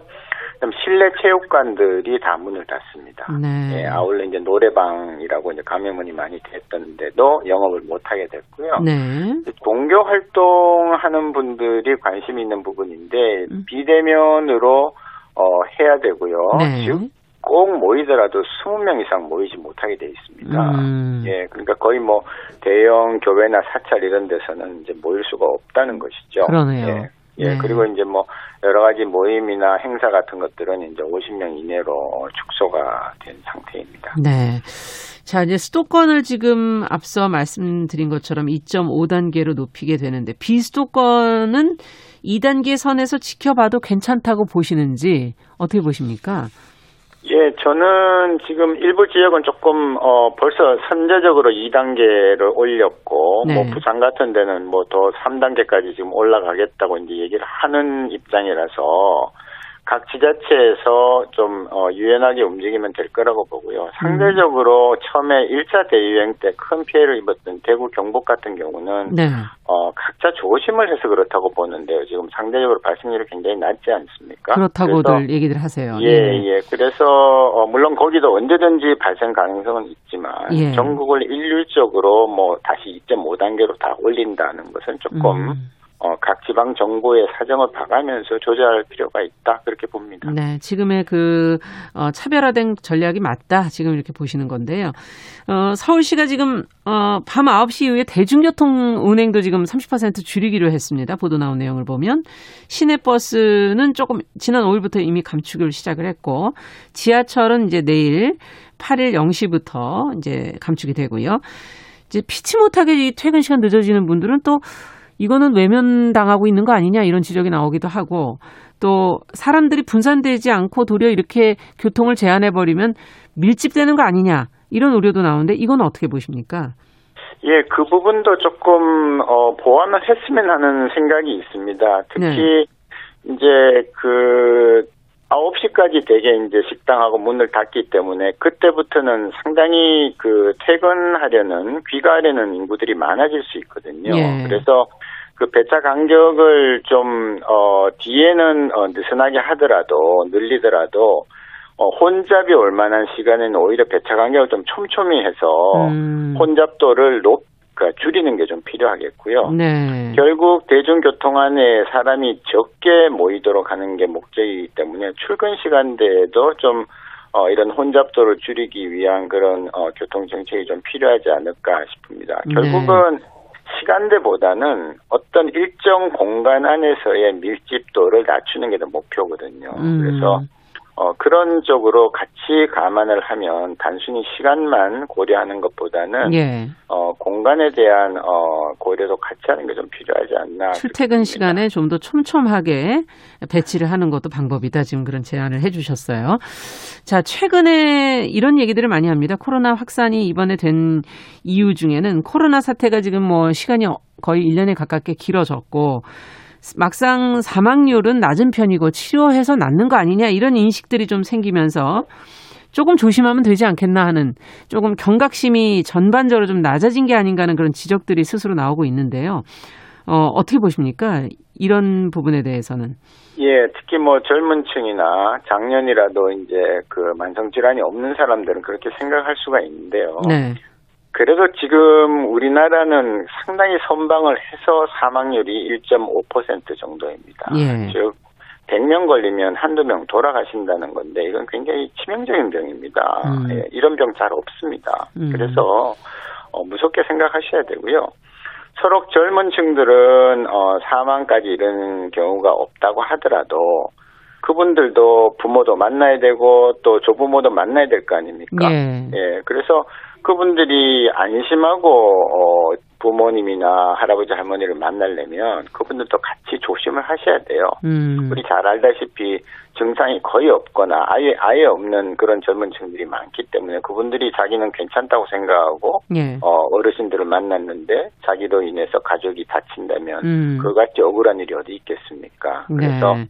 그다음 실내 체육관들이 다 문을 닫습니다. 네. 예, 아울러 이제 노래방이라고 이제 감염원이 많이 됐던데도 영업을 못 하게 됐고요. 네. 종교 활동하는 분들이 관심 있는 부분인데 음. 비대면으로 어, 해야 되고요. 네. 즉꼭 모이더라도 20명 이상 모이지 못하게 돼 있습니다. 음. 예, 그러니까 거의 뭐 대형 교회나 사찰 이런 데서는 이제 모일 수가 없다는 것이죠. 그러네요. 예. 예, 네. 그리고 이제 뭐 여러 가지 모임이나 행사 같은 것들은 이제 50명 이내로 축소가 된 상태입니다. 네. 자, 이제 수도권을 지금 앞서 말씀드린 것처럼 2.5단계로 높이게 되는데 비수도권은 2단계 선에서 지켜봐도 괜찮다고 보시는지 어떻게 보십니까? 예, 저는 지금 일부 지역은 조금 어 벌써 선제적으로 2단계를 올렸고 네. 뭐 부산 같은 데는 뭐 더 3단계까지 지금 올라가겠다고 이제 얘기를 하는 입장이라서 각 지자체에서 좀 어, 유연하게 움직이면 될 거라고 보고요. 상대적으로 처음에 1차 대유행 때 큰 피해를 입었던 대구 경북 같은 경우는 네. 어, 각자 조심을 해서 그렇다고 보는데요. 지금 상대적으로 발생률이 굉장히 낮지 않습니까? 그렇다고들 얘기를 하세요. 예, 네. 예. 그래서 어, 물론 거기도 언제든지 발생 가능성은 있지만 예. 전국을 일률적으로 뭐 다시 2.5단계로 다 올린다는 것은 조금 음. 어, 각 지방 정부의 사정을 봐가면서 조절할 필요가 있다 그렇게 봅니다. 네, 지금의 그 어, 차별화된 전략이 맞다. 지금 이렇게 보시는 건데요. 어, 서울시가 지금 어, 밤 9시 이후에 대중교통 운행도 지금 30% 줄이기로 했습니다. 보도 나온 내용을 보면 시내버스는 조금 지난 5일부터 이미 감축을 시작을 했고 지하철은 이제 내일 8일 0시부터 이제 감축이 되고요. 이제 피치 못하게 이 퇴근 시간 늦어지는 분들은 또 이거는 외면당하고 있는 거 아니냐 이런 지적이 나오기도 하고 또 사람들이 분산되지 않고 도리어 이렇게 교통을 제한해 버리면 밀집되는 거 아니냐 이런 우려도 나오는데 이건 어떻게 보십니까? 예, 그 부분도 조금 어, 보완을 했으면 하는 생각이 있습니다. 특히 이제 그 9시까지 대개 이제 식당하고 문을 닫기 때문에 그때부터는 상당히 그 퇴근하려는 귀가하려는 인구들이 많아질 수 있거든요. 예. 그래서 그 배차 간격을 좀, 어, 뒤에는 어, 느슨하게 하더라도, 늘리더라도, 어, 혼잡이 올 만한 시간에는 오히려 배차 간격을 좀 촘촘히 해서 음. 혼잡도를 높, 그러니까 줄이는 게 좀 필요하겠고요. 네. 결국 대중교통 안에 사람이 적게 모이도록 하는 게 목적이기 때문에 출근 시간대에도 좀 어, 이런 혼잡도를 줄이기 위한 그런 어, 교통 정책이 좀 필요하지 않을까 싶습니다. 네. 결국은 시간대보다는 어떤 일정 공간 안에서의 밀집도를 낮추는 게 더 목표거든요. 음. 그래서 어, 그런 쪽으로 같이 감안을 하면 단순히 시간만 고려하는 것보다는 예. 어, 공간에 대한 어, 고려도 같이 하는 게 좀 필요하지 않나. 출퇴근. 시간에 좀 더 촘촘하게 배치를 하는 것도 방법이다. 지금 그런 제안을 해주셨어요. 자, 최근에 이런 얘기들을 많이 합니다. 코로나 확산이 이번에 된 이유 중에는 코로나 사태가 지금 뭐 시간이 거의 1년에 가깝게 길어졌고 막상 사망률은 낮은 편이고 치료해서 낫는 거 아니냐 이런 인식들이 좀 생기면서 조금 조심하면 되지 않겠나 하는 조금 경각심이 전반적으로 좀 낮아진 게 아닌가 하는 그런 지적들이 스스로 나오고 있는데요. 어, 어떻게 보십니까? 이런 부분에 대해서는. 예, 특히 뭐 젊은 층이나 작년이라도 이제 그 만성 질환이 없는 사람들은 그렇게 생각할 수가 있는데요. 네. 그래도 지금 우리나라는 상당히 선방을 해서 사망률이 1.5% 정도입니다. 예. 즉 100명 걸리면 한두 명 돌아가신다는 건데 이건 굉장히 치명적인 병입니다. 음. 예, 이런 병 잘 없습니다. 음. 그래서 어, 무섭게 생각하셔야 되고요. 서로 젊은 층들은 어, 사망까지 이런 경우가 없다고 하더라도 그분들도 부모도 만나야 되고 또 조부모도 만나야 될 거 아닙니까? 예. 예, 그래서 그분들이 안심하고 어, 부모님이나 할아버지 할머니를 만나려면 그분들도 같이 조심을 하셔야 돼요. 음. 우리 잘 알다시피 증상이 거의 없거나 아예 아예 없는 그런 젊은 층들이 많기 때문에 그분들이 자기는 괜찮다고 생각하고 예. 어, 어르신들을 만났는데 자기로 인해서 가족이 다친다면 음. 그같이 억울한 일이 어디 있겠습니까? 그래서 네.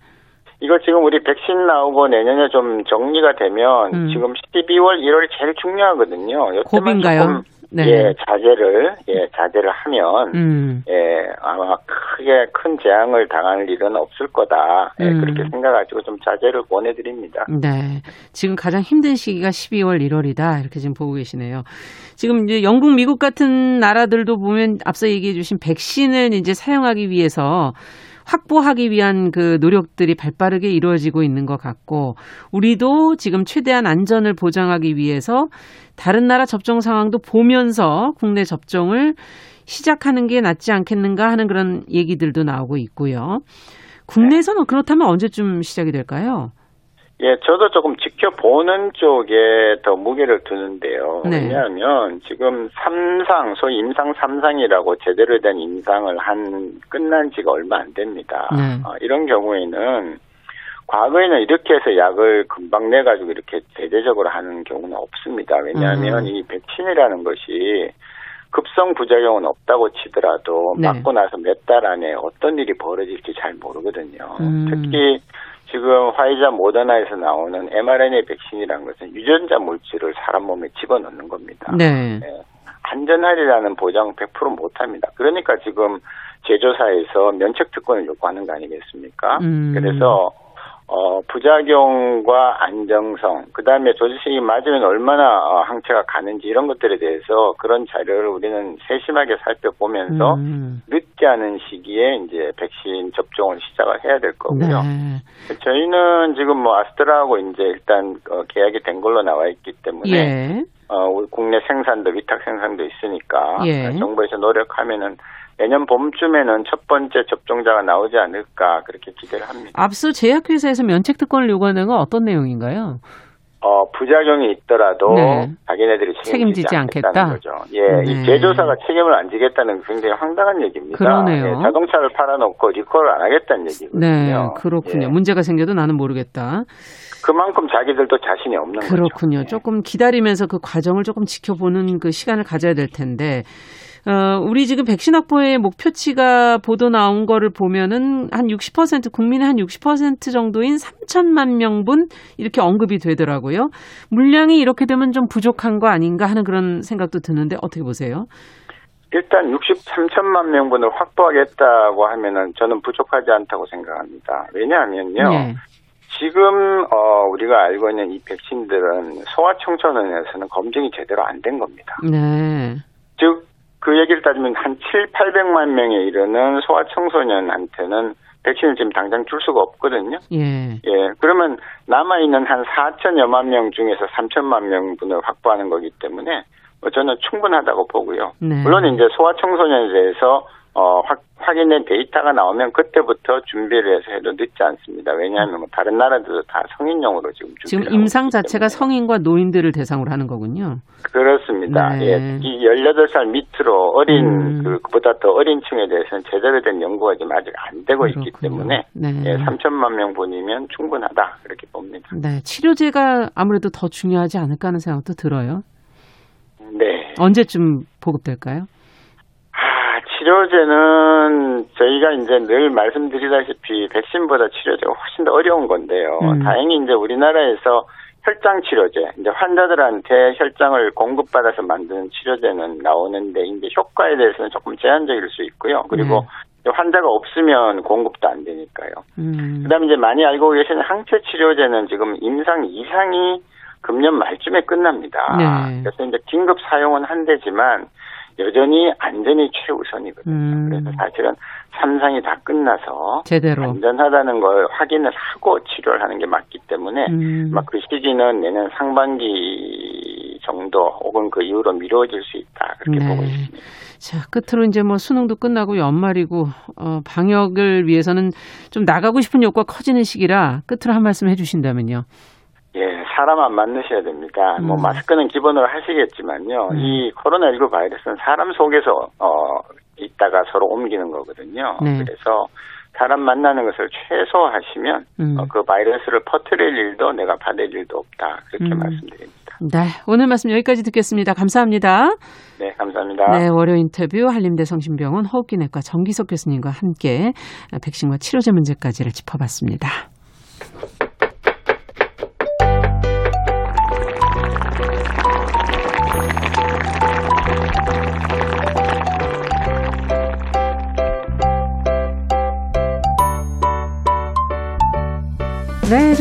이거 지금 우리 백신 나오고 내년에 좀 정리가 되면 음. 지금 12월, 1월 제일 중요하거든요. 조금 네. 예, 자제를 예, 자제를 하면 음. 예, 아마 크게 큰 재앙을 당할 일은 없을 거다. 예, 음. 그렇게 생각하시고 좀 자제를 권해 드립니다. 네. 지금 가장 힘든 시기가 12월, 1월이다. 이렇게 지금 보고 계시네요. 지금 이제 영국, 미국 같은 나라들도 보면 앞서 얘기해 주신 백신을 이제 사용하기 위해서 확보하기 위한 그 노력들이 발빠르게 이루어지고 있는 것 같고 우리도 지금 최대한 안전을 보장하기 위해서 다른 나라 접종 상황도 보면서 국내 접종을 시작하는 게 낫지 않겠는가 하는 그런 얘기들도 나오고 있고요. 국내에서는 그렇다면 언제쯤 시작이 될까요? 예, 저도 조금 지켜보는 쪽에 더 무게를 두는데요. 네. 왜냐하면 지금 삼상, 소위 임상 삼상이라고 제대로 된 임상을 한 끝난 지가 얼마 안 됩니다. 네. 어, 이런 경우에는 과거에는 이렇게 해서 약을 금방 내가지고 이렇게 대대적으로 하는 경우는 없습니다. 왜냐하면 음. 이 백신이라는 것이 급성 부작용은 없다고 치더라도 네. 맞고 나서 몇 달 안에 어떤 일이 벌어질지 잘 모르거든요. 음. 특히 지금 화이자 모더나에서 나오는 mRNA 백신이라는 것은 유전자 물질을 사람 몸에 집어넣는 겁니다. 네. 예, 안전하리라는 보장 100% 못합니다. 그러니까 지금 제조사에서 면책 특권을 요구하는 거 아니겠습니까? 음. 그래서 어, 부작용과 안정성, 그 다음에 조직식이 맞으면 얼마나 어, 항체가 가는지 이런 것들에 대해서 그런 자료를 우리는 세심하게 살펴보면서 음. 늦지 않은 시기에 이제 백신 접종을 시작을 해야 될 거고요. 네. 저희는 지금 뭐 아스트라하고 이제 일단 어, 계약이 된 걸로 나와 있기 때문에 예. 어, 우리 국내 생산도 위탁 생산도 있으니까 예. 어, 정부에서 노력하면은 내년 봄쯤에는 첫 번째 접종자가 나오지 않을까 그렇게 기대를 합니다. 앞서 제약회사에서 면책 특권을 요구하는 건 어떤 내용인가요? 어, 부작용이 있더라도 네. 자기네들이 책임지지, 책임지지 않겠다는 않겠다? 거죠. 예, 네. 이 제조사가 책임을 안 지겠다는 게 굉장히 황당한 얘기입니다. 그러네요. 예, 자동차를 팔아놓고 리콜을 안 하겠다는 얘기거든요. 네, 그렇군요. 예, 문제가 생겨도 나는 모르겠다. 그만큼 자기들도 자신이 없는 거죠. 그렇군요. 예. 조금 기다리면서 그 과정을 조금 지켜보는 그 시간을 가져야 될 텐데, 어, 우리 지금 백신 확보의 목표치가 보도 나온 거를 보면은 한 60%, 국민의 한 60% 정도인 3천만 명분 이렇게 언급이 되더라고요. 물량이 이렇게 되면 좀 부족한 거 아닌가 하는 그런 생각도 드는데 어떻게 보세요? 일단 63천만 명분을 확보하겠다고 하면은 저는 부족하지 않다고 생각합니다. 왜냐하면요. 예. 지금 어, 우리가 알고 있는 이 백신들은 소아청소년에서는 검증이 제대로 안 된 겁니다. 네. 즉, 그 얘기를 따지면 한 7, 800만 명에 이르는 소아 청소년한테는 백신을 지금 당장 줄 수가 없거든요. 예. 예, 그러면 남아있는 한 4천여만 명 중에서 3천만 명분을 확보하는 거기 때문에 뭐 저는 충분하다고 보고요. 네. 물론 이제 소아 청소년에 대해서 어, 확, 확인된 데이터가 나오면 그때부터 준비를 해서 해도 늦지 않습니다. 왜냐하면 뭐 다른 나라들도 다 성인용으로 지금 준비를 지금 임상 있기 자체가. 성인과 노인들을 대상으로 하는 거군요. 그렇습니다. 네. 예, 이 18살 밑으로 어린 음. 그, 그보다 더 어린 층에 대해서는 제대로 된 연구가 지금 아직 안 되고 있기 그렇군요. 때문에 네. 예, 3천만 명분이면 충분하다 그렇게 봅니다. 네. 치료제가 아무래도 더 중요하지 않을까 하는 생각도 들어요. 네. 언제쯤 보급될까요? 아, 치료제는 저희가 이제 늘 말씀드리다시피 백신보다 치료제가 훨씬 더 어려운 건데요. 음. 다행히 이제 우리나라에서 혈장 치료제, 이제 환자들한테 혈장을 공급받아서 만드는 치료제는 나오는데 이제 효과에 대해서는 조금 제한적일 수 있고요. 그리고 환자가 없으면 공급도 안 되니까요. 음. 그다음에 이제 많이 알고 계시는 항체 치료제는 지금 임상 이상이 금년 말쯤에 끝납니다. 네. 그래서 이제 긴급 사용은 한대지만 여전히 안전이 최우선이거든요. 음. 그래서 사실은 삼상이 다 끝나서 제대로. 안전하다는 걸 확인을 하고 치료를 하는 게 맞기 때문에 음. 아마 그 시기는 내년 상반기 정도 혹은 그 이후로 미뤄질 수 있다 그렇게 네. 보고 있습니다. 자, 끝으로 이제 뭐 수능도 끝나고 연말이고 어, 방역을 위해서는 좀 나가고 싶은 욕구가 커지는 시기라 끝으로 한 말씀 해주신다면요. 예, 사람 안 만나셔야 됩니다. 뭐 음. 마스크는 기본으로 하시겠지만요. 음. 이 코로나19 바이러스는 사람 속에서 어 있다가 서로 옮기는 거거든요. 네. 그래서 사람 만나는 것을 최소화하시면 음. 어, 그 바이러스를 퍼뜨릴 일도 내가 받을 일도 없다. 그렇게 음. 말씀드립니다. 네, 오늘 말씀 여기까지 듣겠습니다. 감사합니다. 네, 감사합니다. 네, 월요 인터뷰 한림대 성심병원 호흡기내과 정기석 교수님과 함께 백신과 치료제 문제까지를 짚어봤습니다.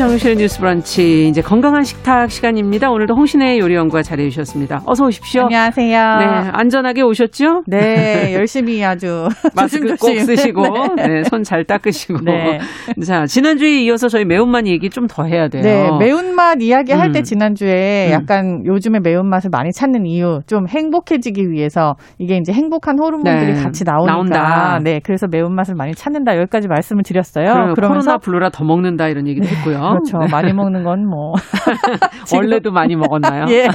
정유실의 뉴스 브런치. 이제 건강한 식탁 시간입니다. 오늘도 홍신애 요리연구가 자리해 주셨습니다. 어서 오십시오. 안녕하세요. 네, 안전하게 오셨죠? 네, 열심히 아주 마스크 꼭. 쓰시고, 네. 네, 손 잘 닦으시고. 네. 자, 지난주에 이어서 저희 매운맛 얘기 좀 더 해야 돼요. 네, 매운맛 이야기 할때 음. 지난주에 음. 약간 요즘에 매운맛을 많이 찾는 이유, 좀 행복해지기 위해서 이게 이제 행복한 호르몬들이 네, 같이 나오니까. 나온다. 네, 그래서 매운맛을 많이 찾는다. 여기까지 말씀을 드렸어요. 그러면 그러면서 코로나 블루라 더 먹는다 이런 얘기도 했고요. 그렇죠. 많이 먹는 건 뭐. 원래도 많이 먹었나요? 예.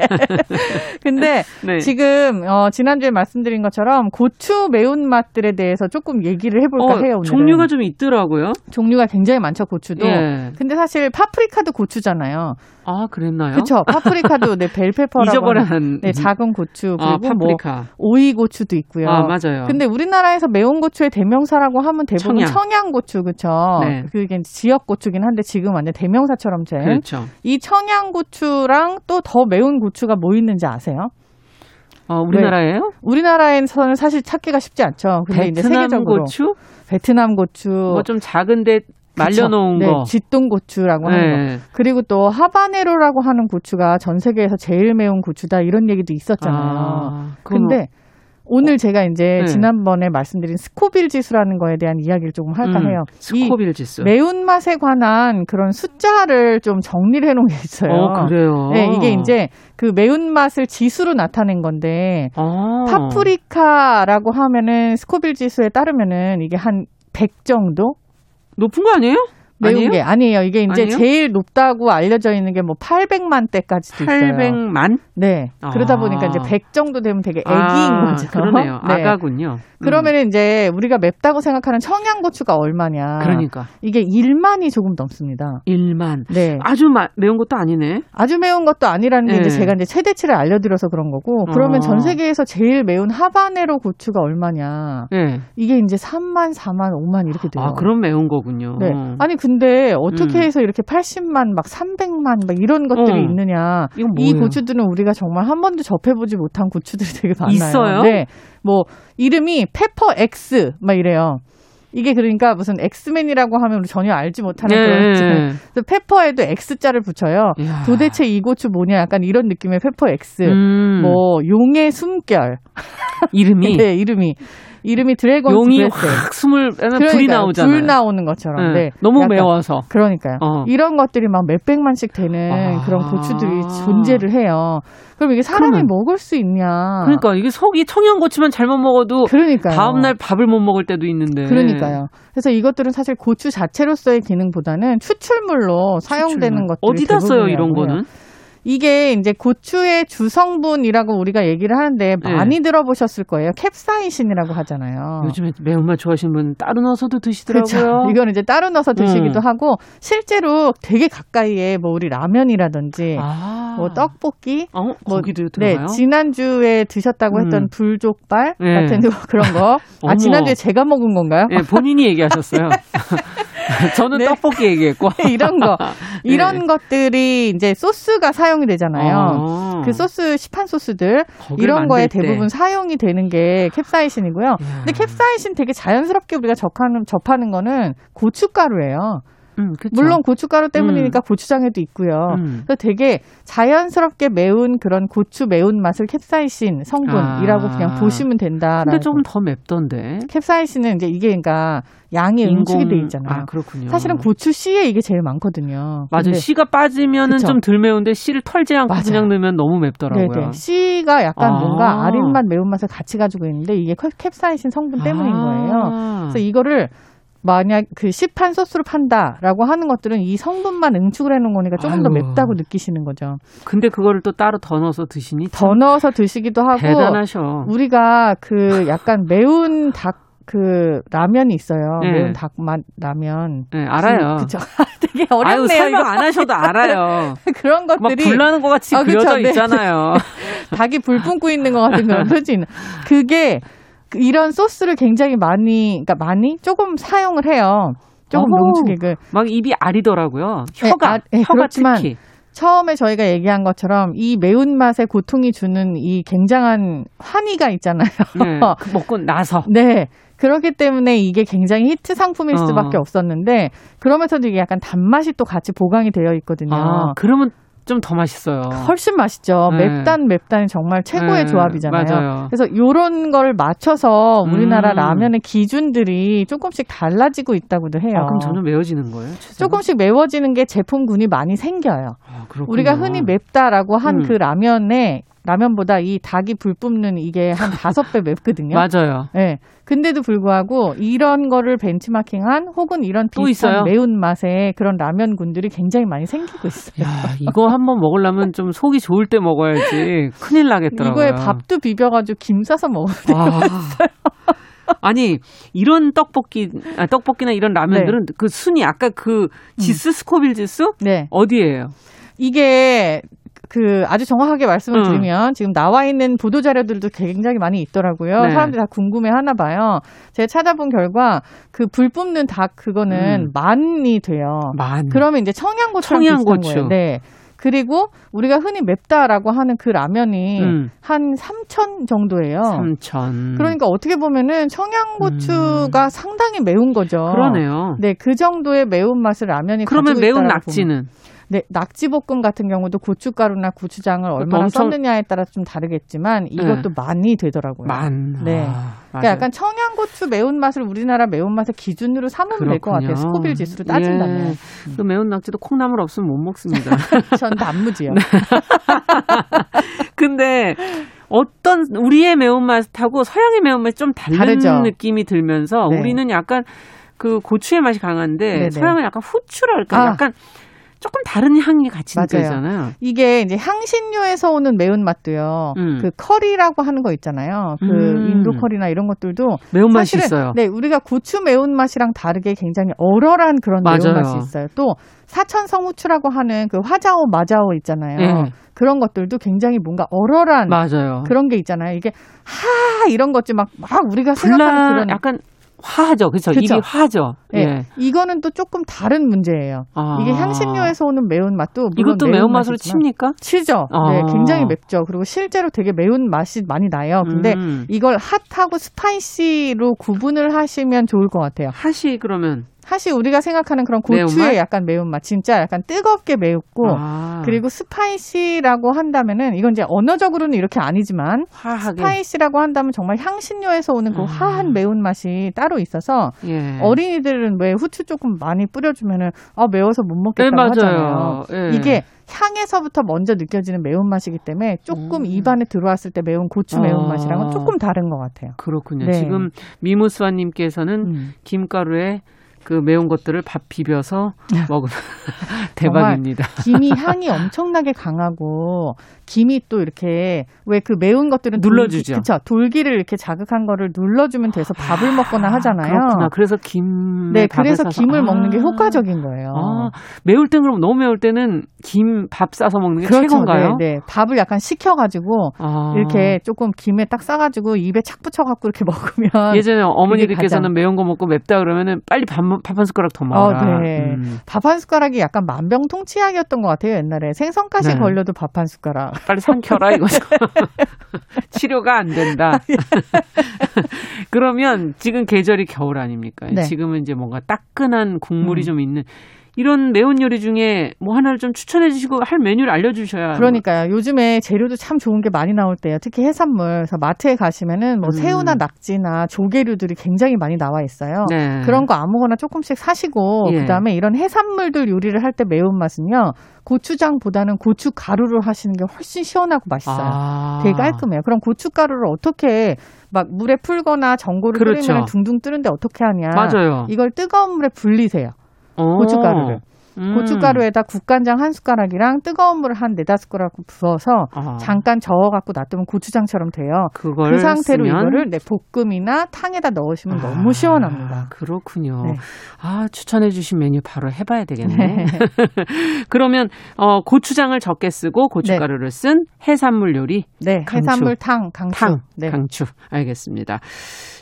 근데 네. 지금 어 지난주에 말씀드린 것처럼 고추 매운맛들에 대해서 조금 얘기를 해볼까 어, 해요. 오늘은. 종류가 좀 있더라고요. 종류가 굉장히 많죠. 고추도. 예. 근데 사실 파프리카도 고추잖아요. 아, 그랬나요? 그렇죠. 파프리카도 네 벨페퍼라고. 하는, 네, 작은 고추 아, 그리고 뭐 파프리카. 오이 고추도 있고요. 아, 맞아요. 근데 우리나라에서 매운 고추의 대명사라고 하면 대부분 청양. 고추 그렇죠. 네. 그게 지역 고추긴 한데 지금 완전 대명사처럼 된. 그렇죠. 이 청양 고추랑 또 더 매운 고추가 뭐 있는지 아세요? 어, 우리나라예요? 우리나라에서는 사실 찾기가 쉽지 않죠. 근데 이제 베트남 세계적으로 고추? 베트남 고추 뭐 좀 작은데. 말려놓은 네, 거. 쥐똥 고추라고 하는 거. 네. 그리고 또 하바네로라고 하는 고추가 전 세계에서 제일 매운 고추다 이런 얘기도 있었잖아요. 아, 근데 오늘 제가 이제 네. 지난번에 말씀드린 스코빌 지수라는 거에 대한 이야기를 조금 할까 음, 해요. 이 스코빌 지수. 매운맛에 관한 그런 숫자를 좀 정리를 해놓은 게 있어요. 어, 그래요. 네, 이게 이제 그 매운맛을 지수로 나타낸 건데 아. 파프리카라고 하면은 스코빌 지수에 따르면은 이게 한 100 정도 높은 거 아니에요? 매운 아니에요? 게 아니에요. 이게 이제 아니에요? 제일 높다고 알려져 있는 게 뭐 800만 대까지도 있어요. 800만? 네. 아. 그러다 보니까 이제 100 정도 되면 되게 애기인 아, 거죠. 그러네요. 네. 아가군요. 음. 그러면 이제 우리가 맵다고 생각하는 청양고추가 얼마냐? 그러니까 이게 1만이 조금 넘습니다. 1만. 네. 아주 마, 매운 것도 아니네. 아주 매운 것도 아니라는 게 네. 이제 제가 이제 최대치를 알려드려서 그런 거고 그러면 어. 전 세계에서 제일 매운 하바네로 고추가 얼마냐? 네. 이게 이제 3만, 4만, 5만 이렇게 돼요. 아, 그럼 매운 거군요. 네. 아니 근데 어떻게 음. 해서 이렇게 80만, 막 300만, 막 이런 것들이 어. 있느냐? 이? 고추들은 우리가 정말 한 번도 접해보지 못한 고추들이 되게 많아요. 있어요? 네. 뭐 이름이 Pepper X 막 이래요. 이게 그러니까 무슨 엑스맨이라고 하면 전혀 알지 못하는 그런 네. 그래서 pepper에도 X자를 붙여요. 이야. 도대체 이 고추 뭐냐? 약간 이런 느낌의 Pepper X. 음, 뭐 용의 숨결. 이름이 네, 이름이 이름이 dragon 용이 breath. 확 숨을 불이 그러니까요. 나오잖아요. 불 나오는 것처럼. 네. 네. 너무 매워서. 그러니까요. 어. 이런 것들이 막 몇 백만씩 되는 아. 그런 고추들이 존재를 해요. 그럼 이게 사람이 그러면- 먹을 수 있냐? 그러니까 이게 속이 청양고추만 잘못 먹어도 그러니까요. 다음 날 밥을 못 먹을 때도 있는데. 그러니까요. 그래서 이것들은 사실 고추 자체로서의 기능보다는 추출물로 사용되는 것들이 어디다 써요 이런. 거는? 이게 이제 고추의 주성분이라고 우리가 얘기를 하는데 네. 많이 들어보셨을 거예요. 캡사이신이라고 하잖아요. 요즘에 매운맛 좋아하시는 분 따로 넣어서도 드시더라고요. 그렇죠. 이거는 이제 따로 넣어서 드시기도 음. 하고 실제로 되게 가까이에 뭐 우리 라면이라든지 아. 뭐 떡볶이 어, 뭐? 네, 지난주에 드셨다고 했던 음. 불족발 네. 같은 거, 그런 거. 아, 지난주에 제가 먹은 건가요? 네, 본인이 얘기하셨어요. 저는 네. 떡볶이 얘기했고. 이런 거. 네. 이런 것들이 이제 소스가 사용 이 되잖아요. 어. 그 소스, 시판 소스들, 이런 거에 때. 대부분 사용이 되는 게 캡사이신이고요. 근데 캡사이신 되게 자연스럽게 우리가 접하는, 접하는 거는 고춧가루예요. 음. 물론 고춧가루 때문이니까 고추장에도 있고요. 음. 그래서 되게 자연스럽게 매운 그런 고추 매운 맛을 캡사이신 성분이라고 아. 그냥 보시면 된다라고. 근데 조금 더 맵던데. 캡사이신은 이제 이게 그러니까 양이 응축이 돼 있잖아요. 아, 그렇군요. 사실은 고추 씨에 이게 제일 많거든요. 맞아요. 씨가 빠지면은. 좀 덜 매운데 씨를 털지 않고 맞아요. 그냥 넣으면 너무 맵더라고요. 네네. 씨가 약간 아. 뭔가 아린 맛 매운 맛을 같이 가지고 있는데 이게 캡- 캡사이신 성분 때문인 거예요. 아. 그래서 이거를 만약 그 시판 소스로 판다라고 하는 것들은 이 성분만 응축을 해놓은 거니까 조금 더 아유. 맵다고 느끼시는 거죠. 근데 그거를 또 따로 더 넣어서 드시니 더참 넣어서 드시기도 하고 대단하셔. 우리가 그 약간 매운 닭 그 라면이 있어요. 네. 매운 닭맛 라면. 네, 알아요. 그쵸. 되게 어렵네요. 아유, 설명. 안 하셔도 알아요. 그런 막 것들이 불나는 것 같이 아, 그쵸. 그려져 네. 있잖아요. 닭이 불 뿜고 있는 것 같은 그런 표지는 그게 그 이런 소스를 굉장히 많이 그러니까 많이 조금 사용을 해요. 조금 어허. 농축액을 막 입이 아리더라고요. 네, 혀가, 아, 네, 혀가 특히. 처음에 저희가 얘기한 것처럼 이 매운맛의 고통이 주는 이 굉장한 환희가 있잖아요. 네, 그 먹고 나서. 네. 그렇기 때문에 이게 굉장히 히트 상품일 어. 수밖에 없었는데 그러면서도 이게 약간 단맛이 또 같이 보강이 되어 있거든요. 아, 그러면 좀 더 맛있어요. 훨씬 맛있죠. 네. 맵단 맵단이 정말 최고의 네, 조합이잖아요. 맞아요. 그래서 요런 걸 맞춰서 우리나라 음. 라면의 기준들이 조금씩 달라지고 있다고도 해요. 아, 그럼 점점 매워지는 거예요? 최소한? 조금씩 매워지는 게 제품군이 많이 생겨요. 아. 우리가 흔히 맵다라고 한 음. 그 라면에 라면보다 이 닭이 불 뿜는 이게 한 다섯 배 맵거든요. 맞아요. 네. 근데도 불구하고 이런 거를 벤치마킹한 혹은 이런 또 비슷한 있어요? 매운 맛의 그런 라면군들이 굉장히 많이 생기고 있어요. 야, 이거 한번 먹으려면 좀 속이 좋을 때 먹어야지 큰일 나겠더라고요. 이거에 밥도 비벼가지고 김 싸서 먹어요. 아. 아니 이런 떡볶이 아, 떡볶이나 이런 라면들은 그 순위 아까 그 지수 스코빌 지수 네. 어디예요? 이게 그 아주 정확하게 말씀을 음. 드리면 지금 나와 있는 보도 자료들도 굉장히 많이 있더라고요. 네. 사람들이 다 궁금해 하나 봐요. 제가 찾아본 결과 그 불 뿜는 닭 그거는 음. 만이 돼요. 만. 그러면 이제 청양고추랑 청양고추. 비슷한 거예요. 네. 그리고 우리가 흔히 맵다라고 하는 그 라면이 음. 한 3천 정도예요. 삼천. 그러니까 어떻게 보면은 청양고추가 상당히 매운 거죠. 음. 그러네요. 네, 그 정도의 매운 맛을 라면이 그러면 가지고 매운 낙지는 보면. 네, 낙지볶음 같은 경우도 고춧가루나 고추장을 얼마나 엄청- 썼느냐에 따라 좀 다르겠지만 이것도 많이 되더라고요. 만. 네. 아, 그러니까 약간 청양고추 매운맛을 우리나라 매운맛의 기준으로 삼으면 될 것 같아요. 스코빌 지수로 따진다면. 예. 그 매운 낙지도 콩나물 없으면 못 먹습니다. 전 단무지요. 네. 근데 어떤 우리의 매운맛하고 서양의 매운맛이 좀 다른 다르죠. 느낌이 들면서 네. 우리는 약간 그 고추의 맛이 강한데 네네. 서양은 약간 후추랄까 아. 약간 조금 다른 향이 같이. 느껴지잖아요. 이게 이제 향신료에서 오는 매운맛도요. 음. 그 커리라고 하는 거 있잖아요. 그 음. 인도 커리나 이런 것들도 매운맛이 있어요. 네, 우리가 고추 매운맛이랑 다르게 굉장히 얼얼한 그런 맞아요. 매운맛이 있어요. 또 사천성 후추라고 하는 그 화자오 마자오 있잖아요. 네. 그런 것들도 굉장히 뭔가 얼얼한 맞아요. 그런 게 있잖아요. 이게 하 이런 것들 막, 막 우리가 생각하는 불나 그런 약간 화하죠. 그렇죠. 그쵸. 입이 화하죠. 예. 예. 이거는 또 조금 다른 문제예요. 아. 이게 향신료에서 오는 매운맛도 물론 이것도 매운맛으로 칩니까? 치죠. 아. 네, 굉장히 맵죠. 그리고 실제로 되게 매운 맛이 많이 나요. 근데 음. 이걸 hot하고 spicy로 구분을 하시면 좋을 것 같아요. 핫이 그러면 사실 우리가 생각하는 그런 고추의 매운맛? 약간 매운맛, 진짜 약간 뜨겁게 매웠고, 아. 그리고 spicy라고 한다면은 이건 이제 언어적으로는 이렇게 아니지만 화하게 spicy라고 한다면 정말 향신료에서 오는 그 아. 화한 매운맛이 따로 있어서 예. 어린이들은 왜 후추 조금 많이 뿌려주면은 아 매워서 못 네, 먹겠다고 하잖아요. 맞아요. 예. 이게 향에서부터 먼저 느껴지는 매운맛이기 때문에 조금 음. 입안에 들어왔을 때 매운 고추 아. 매운맛이랑은 조금 다른 것 같아요. 그렇군요. 네. 지금 미무스와님께서는 음. 김가루에 그 매운 것들을 밥 비벼서 먹으면 대박입니다. 김이 향이 엄청나게 강하고 김이 또 이렇게 왜 그 매운 것들은 눌러주죠. 돌기, 그쵸 돌기를 이렇게 자극한 거를 눌러주면 돼서 밥을 먹거나 하잖아요. 그렇구나. 그래서 김 네, 그래서 김을 먹는 게 효과적인 거예요. 아, 매울 땐 그럼 너무 매울 때는 김 밥 싸서 먹는 게 최고인가요? 네, 네. 밥을 약간 식혀가지고 아. 이렇게 조금 김에 딱 싸가지고 입에 착 붙여갖고 이렇게 먹으면 예전에 어머니들께서는 매운 거 먹고 맵다 그러면은 빨리 밥한 숟가락 더 어, 먹어라. 네. 음, 밥한 숟가락이 약간 만병통치약이었던 것 같아요 옛날에 생선가시 네. 걸려도 밥 한 숟가락. 빨리 삼켜라 이거죠. 치료가 안 된다. 그러면 지금 계절이 겨울 아닙니까? 네. 지금은 이제 뭔가 따끈한 국물이 음. 좀 있는 이런 매운 요리 중에 뭐 하나를 좀 추천해 주시고 할 메뉴를 알려 주셔야. 그러니까요. 요즘에 재료도 참 좋은 게 많이 나올 때요. 특히 해산물. 그래서 마트에 가시면은 뭐 음. 새우나 낙지나 조개류들이 굉장히 많이 나와 있어요. 네. 그런 거 아무거나 조금씩 사시고 예. 그다음에 이런 해산물들 요리를 할 때 매운맛은요. 고추장보다는 고춧가루로 하시는 게 훨씬 시원하고 맛있어요. 아. 되게 깔끔해요. 그럼 고춧가루를 어떻게 막 물에 풀거나 전골을 그렇죠. 끓이면 둥둥 뜨는데 어떻게 하냐? 맞아요. 이걸 뜨거운 물에 불리세요. 어. 고춧가루를. 음. 고춧가루에다 국간장 한 숟가락이랑 뜨거운 물을 한 네다섯 숟가락 부어서 아. 잠깐 저어갖고 놔두면 고추장처럼 돼요. 그걸 그 상태로 쓰면? 이거를 네, 볶음이나 탕에다 넣으시면 아, 너무 시원합니다. 그렇군요. 네. 아, 추천해주신 메뉴 바로 해봐야 되겠네. 그러면, 어, 고추장을 적게 쓰고 고춧가루를 쓴 해산물 요리. 네, 강추. 해산물 탕, 강추. 탕, 네. 강추. 알겠습니다.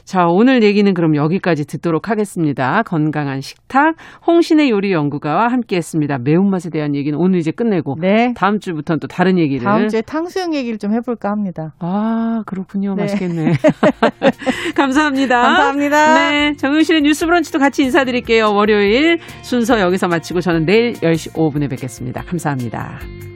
자, 오늘 얘기는 그럼 여기까지 듣도록 하겠습니다. 건강한 식탁, 홍신의 요리 연구가와 함께 했습니다. 매운맛에 대한 얘기는 오늘 이제 끝내고, 네. 다음 주부터는 또 다른 얘기를. 다음 주에 탕수육 얘기를 좀 해 볼까 합니다. 아, 그렇군요. 네. 맛있겠네. 감사합니다. 감사합니다. 네. 정윤실의 뉴스 브런치도 같이 인사드릴게요. 월요일 순서 여기서 마치고 저는 내일 10시 5분에 뵙겠습니다. 감사합니다.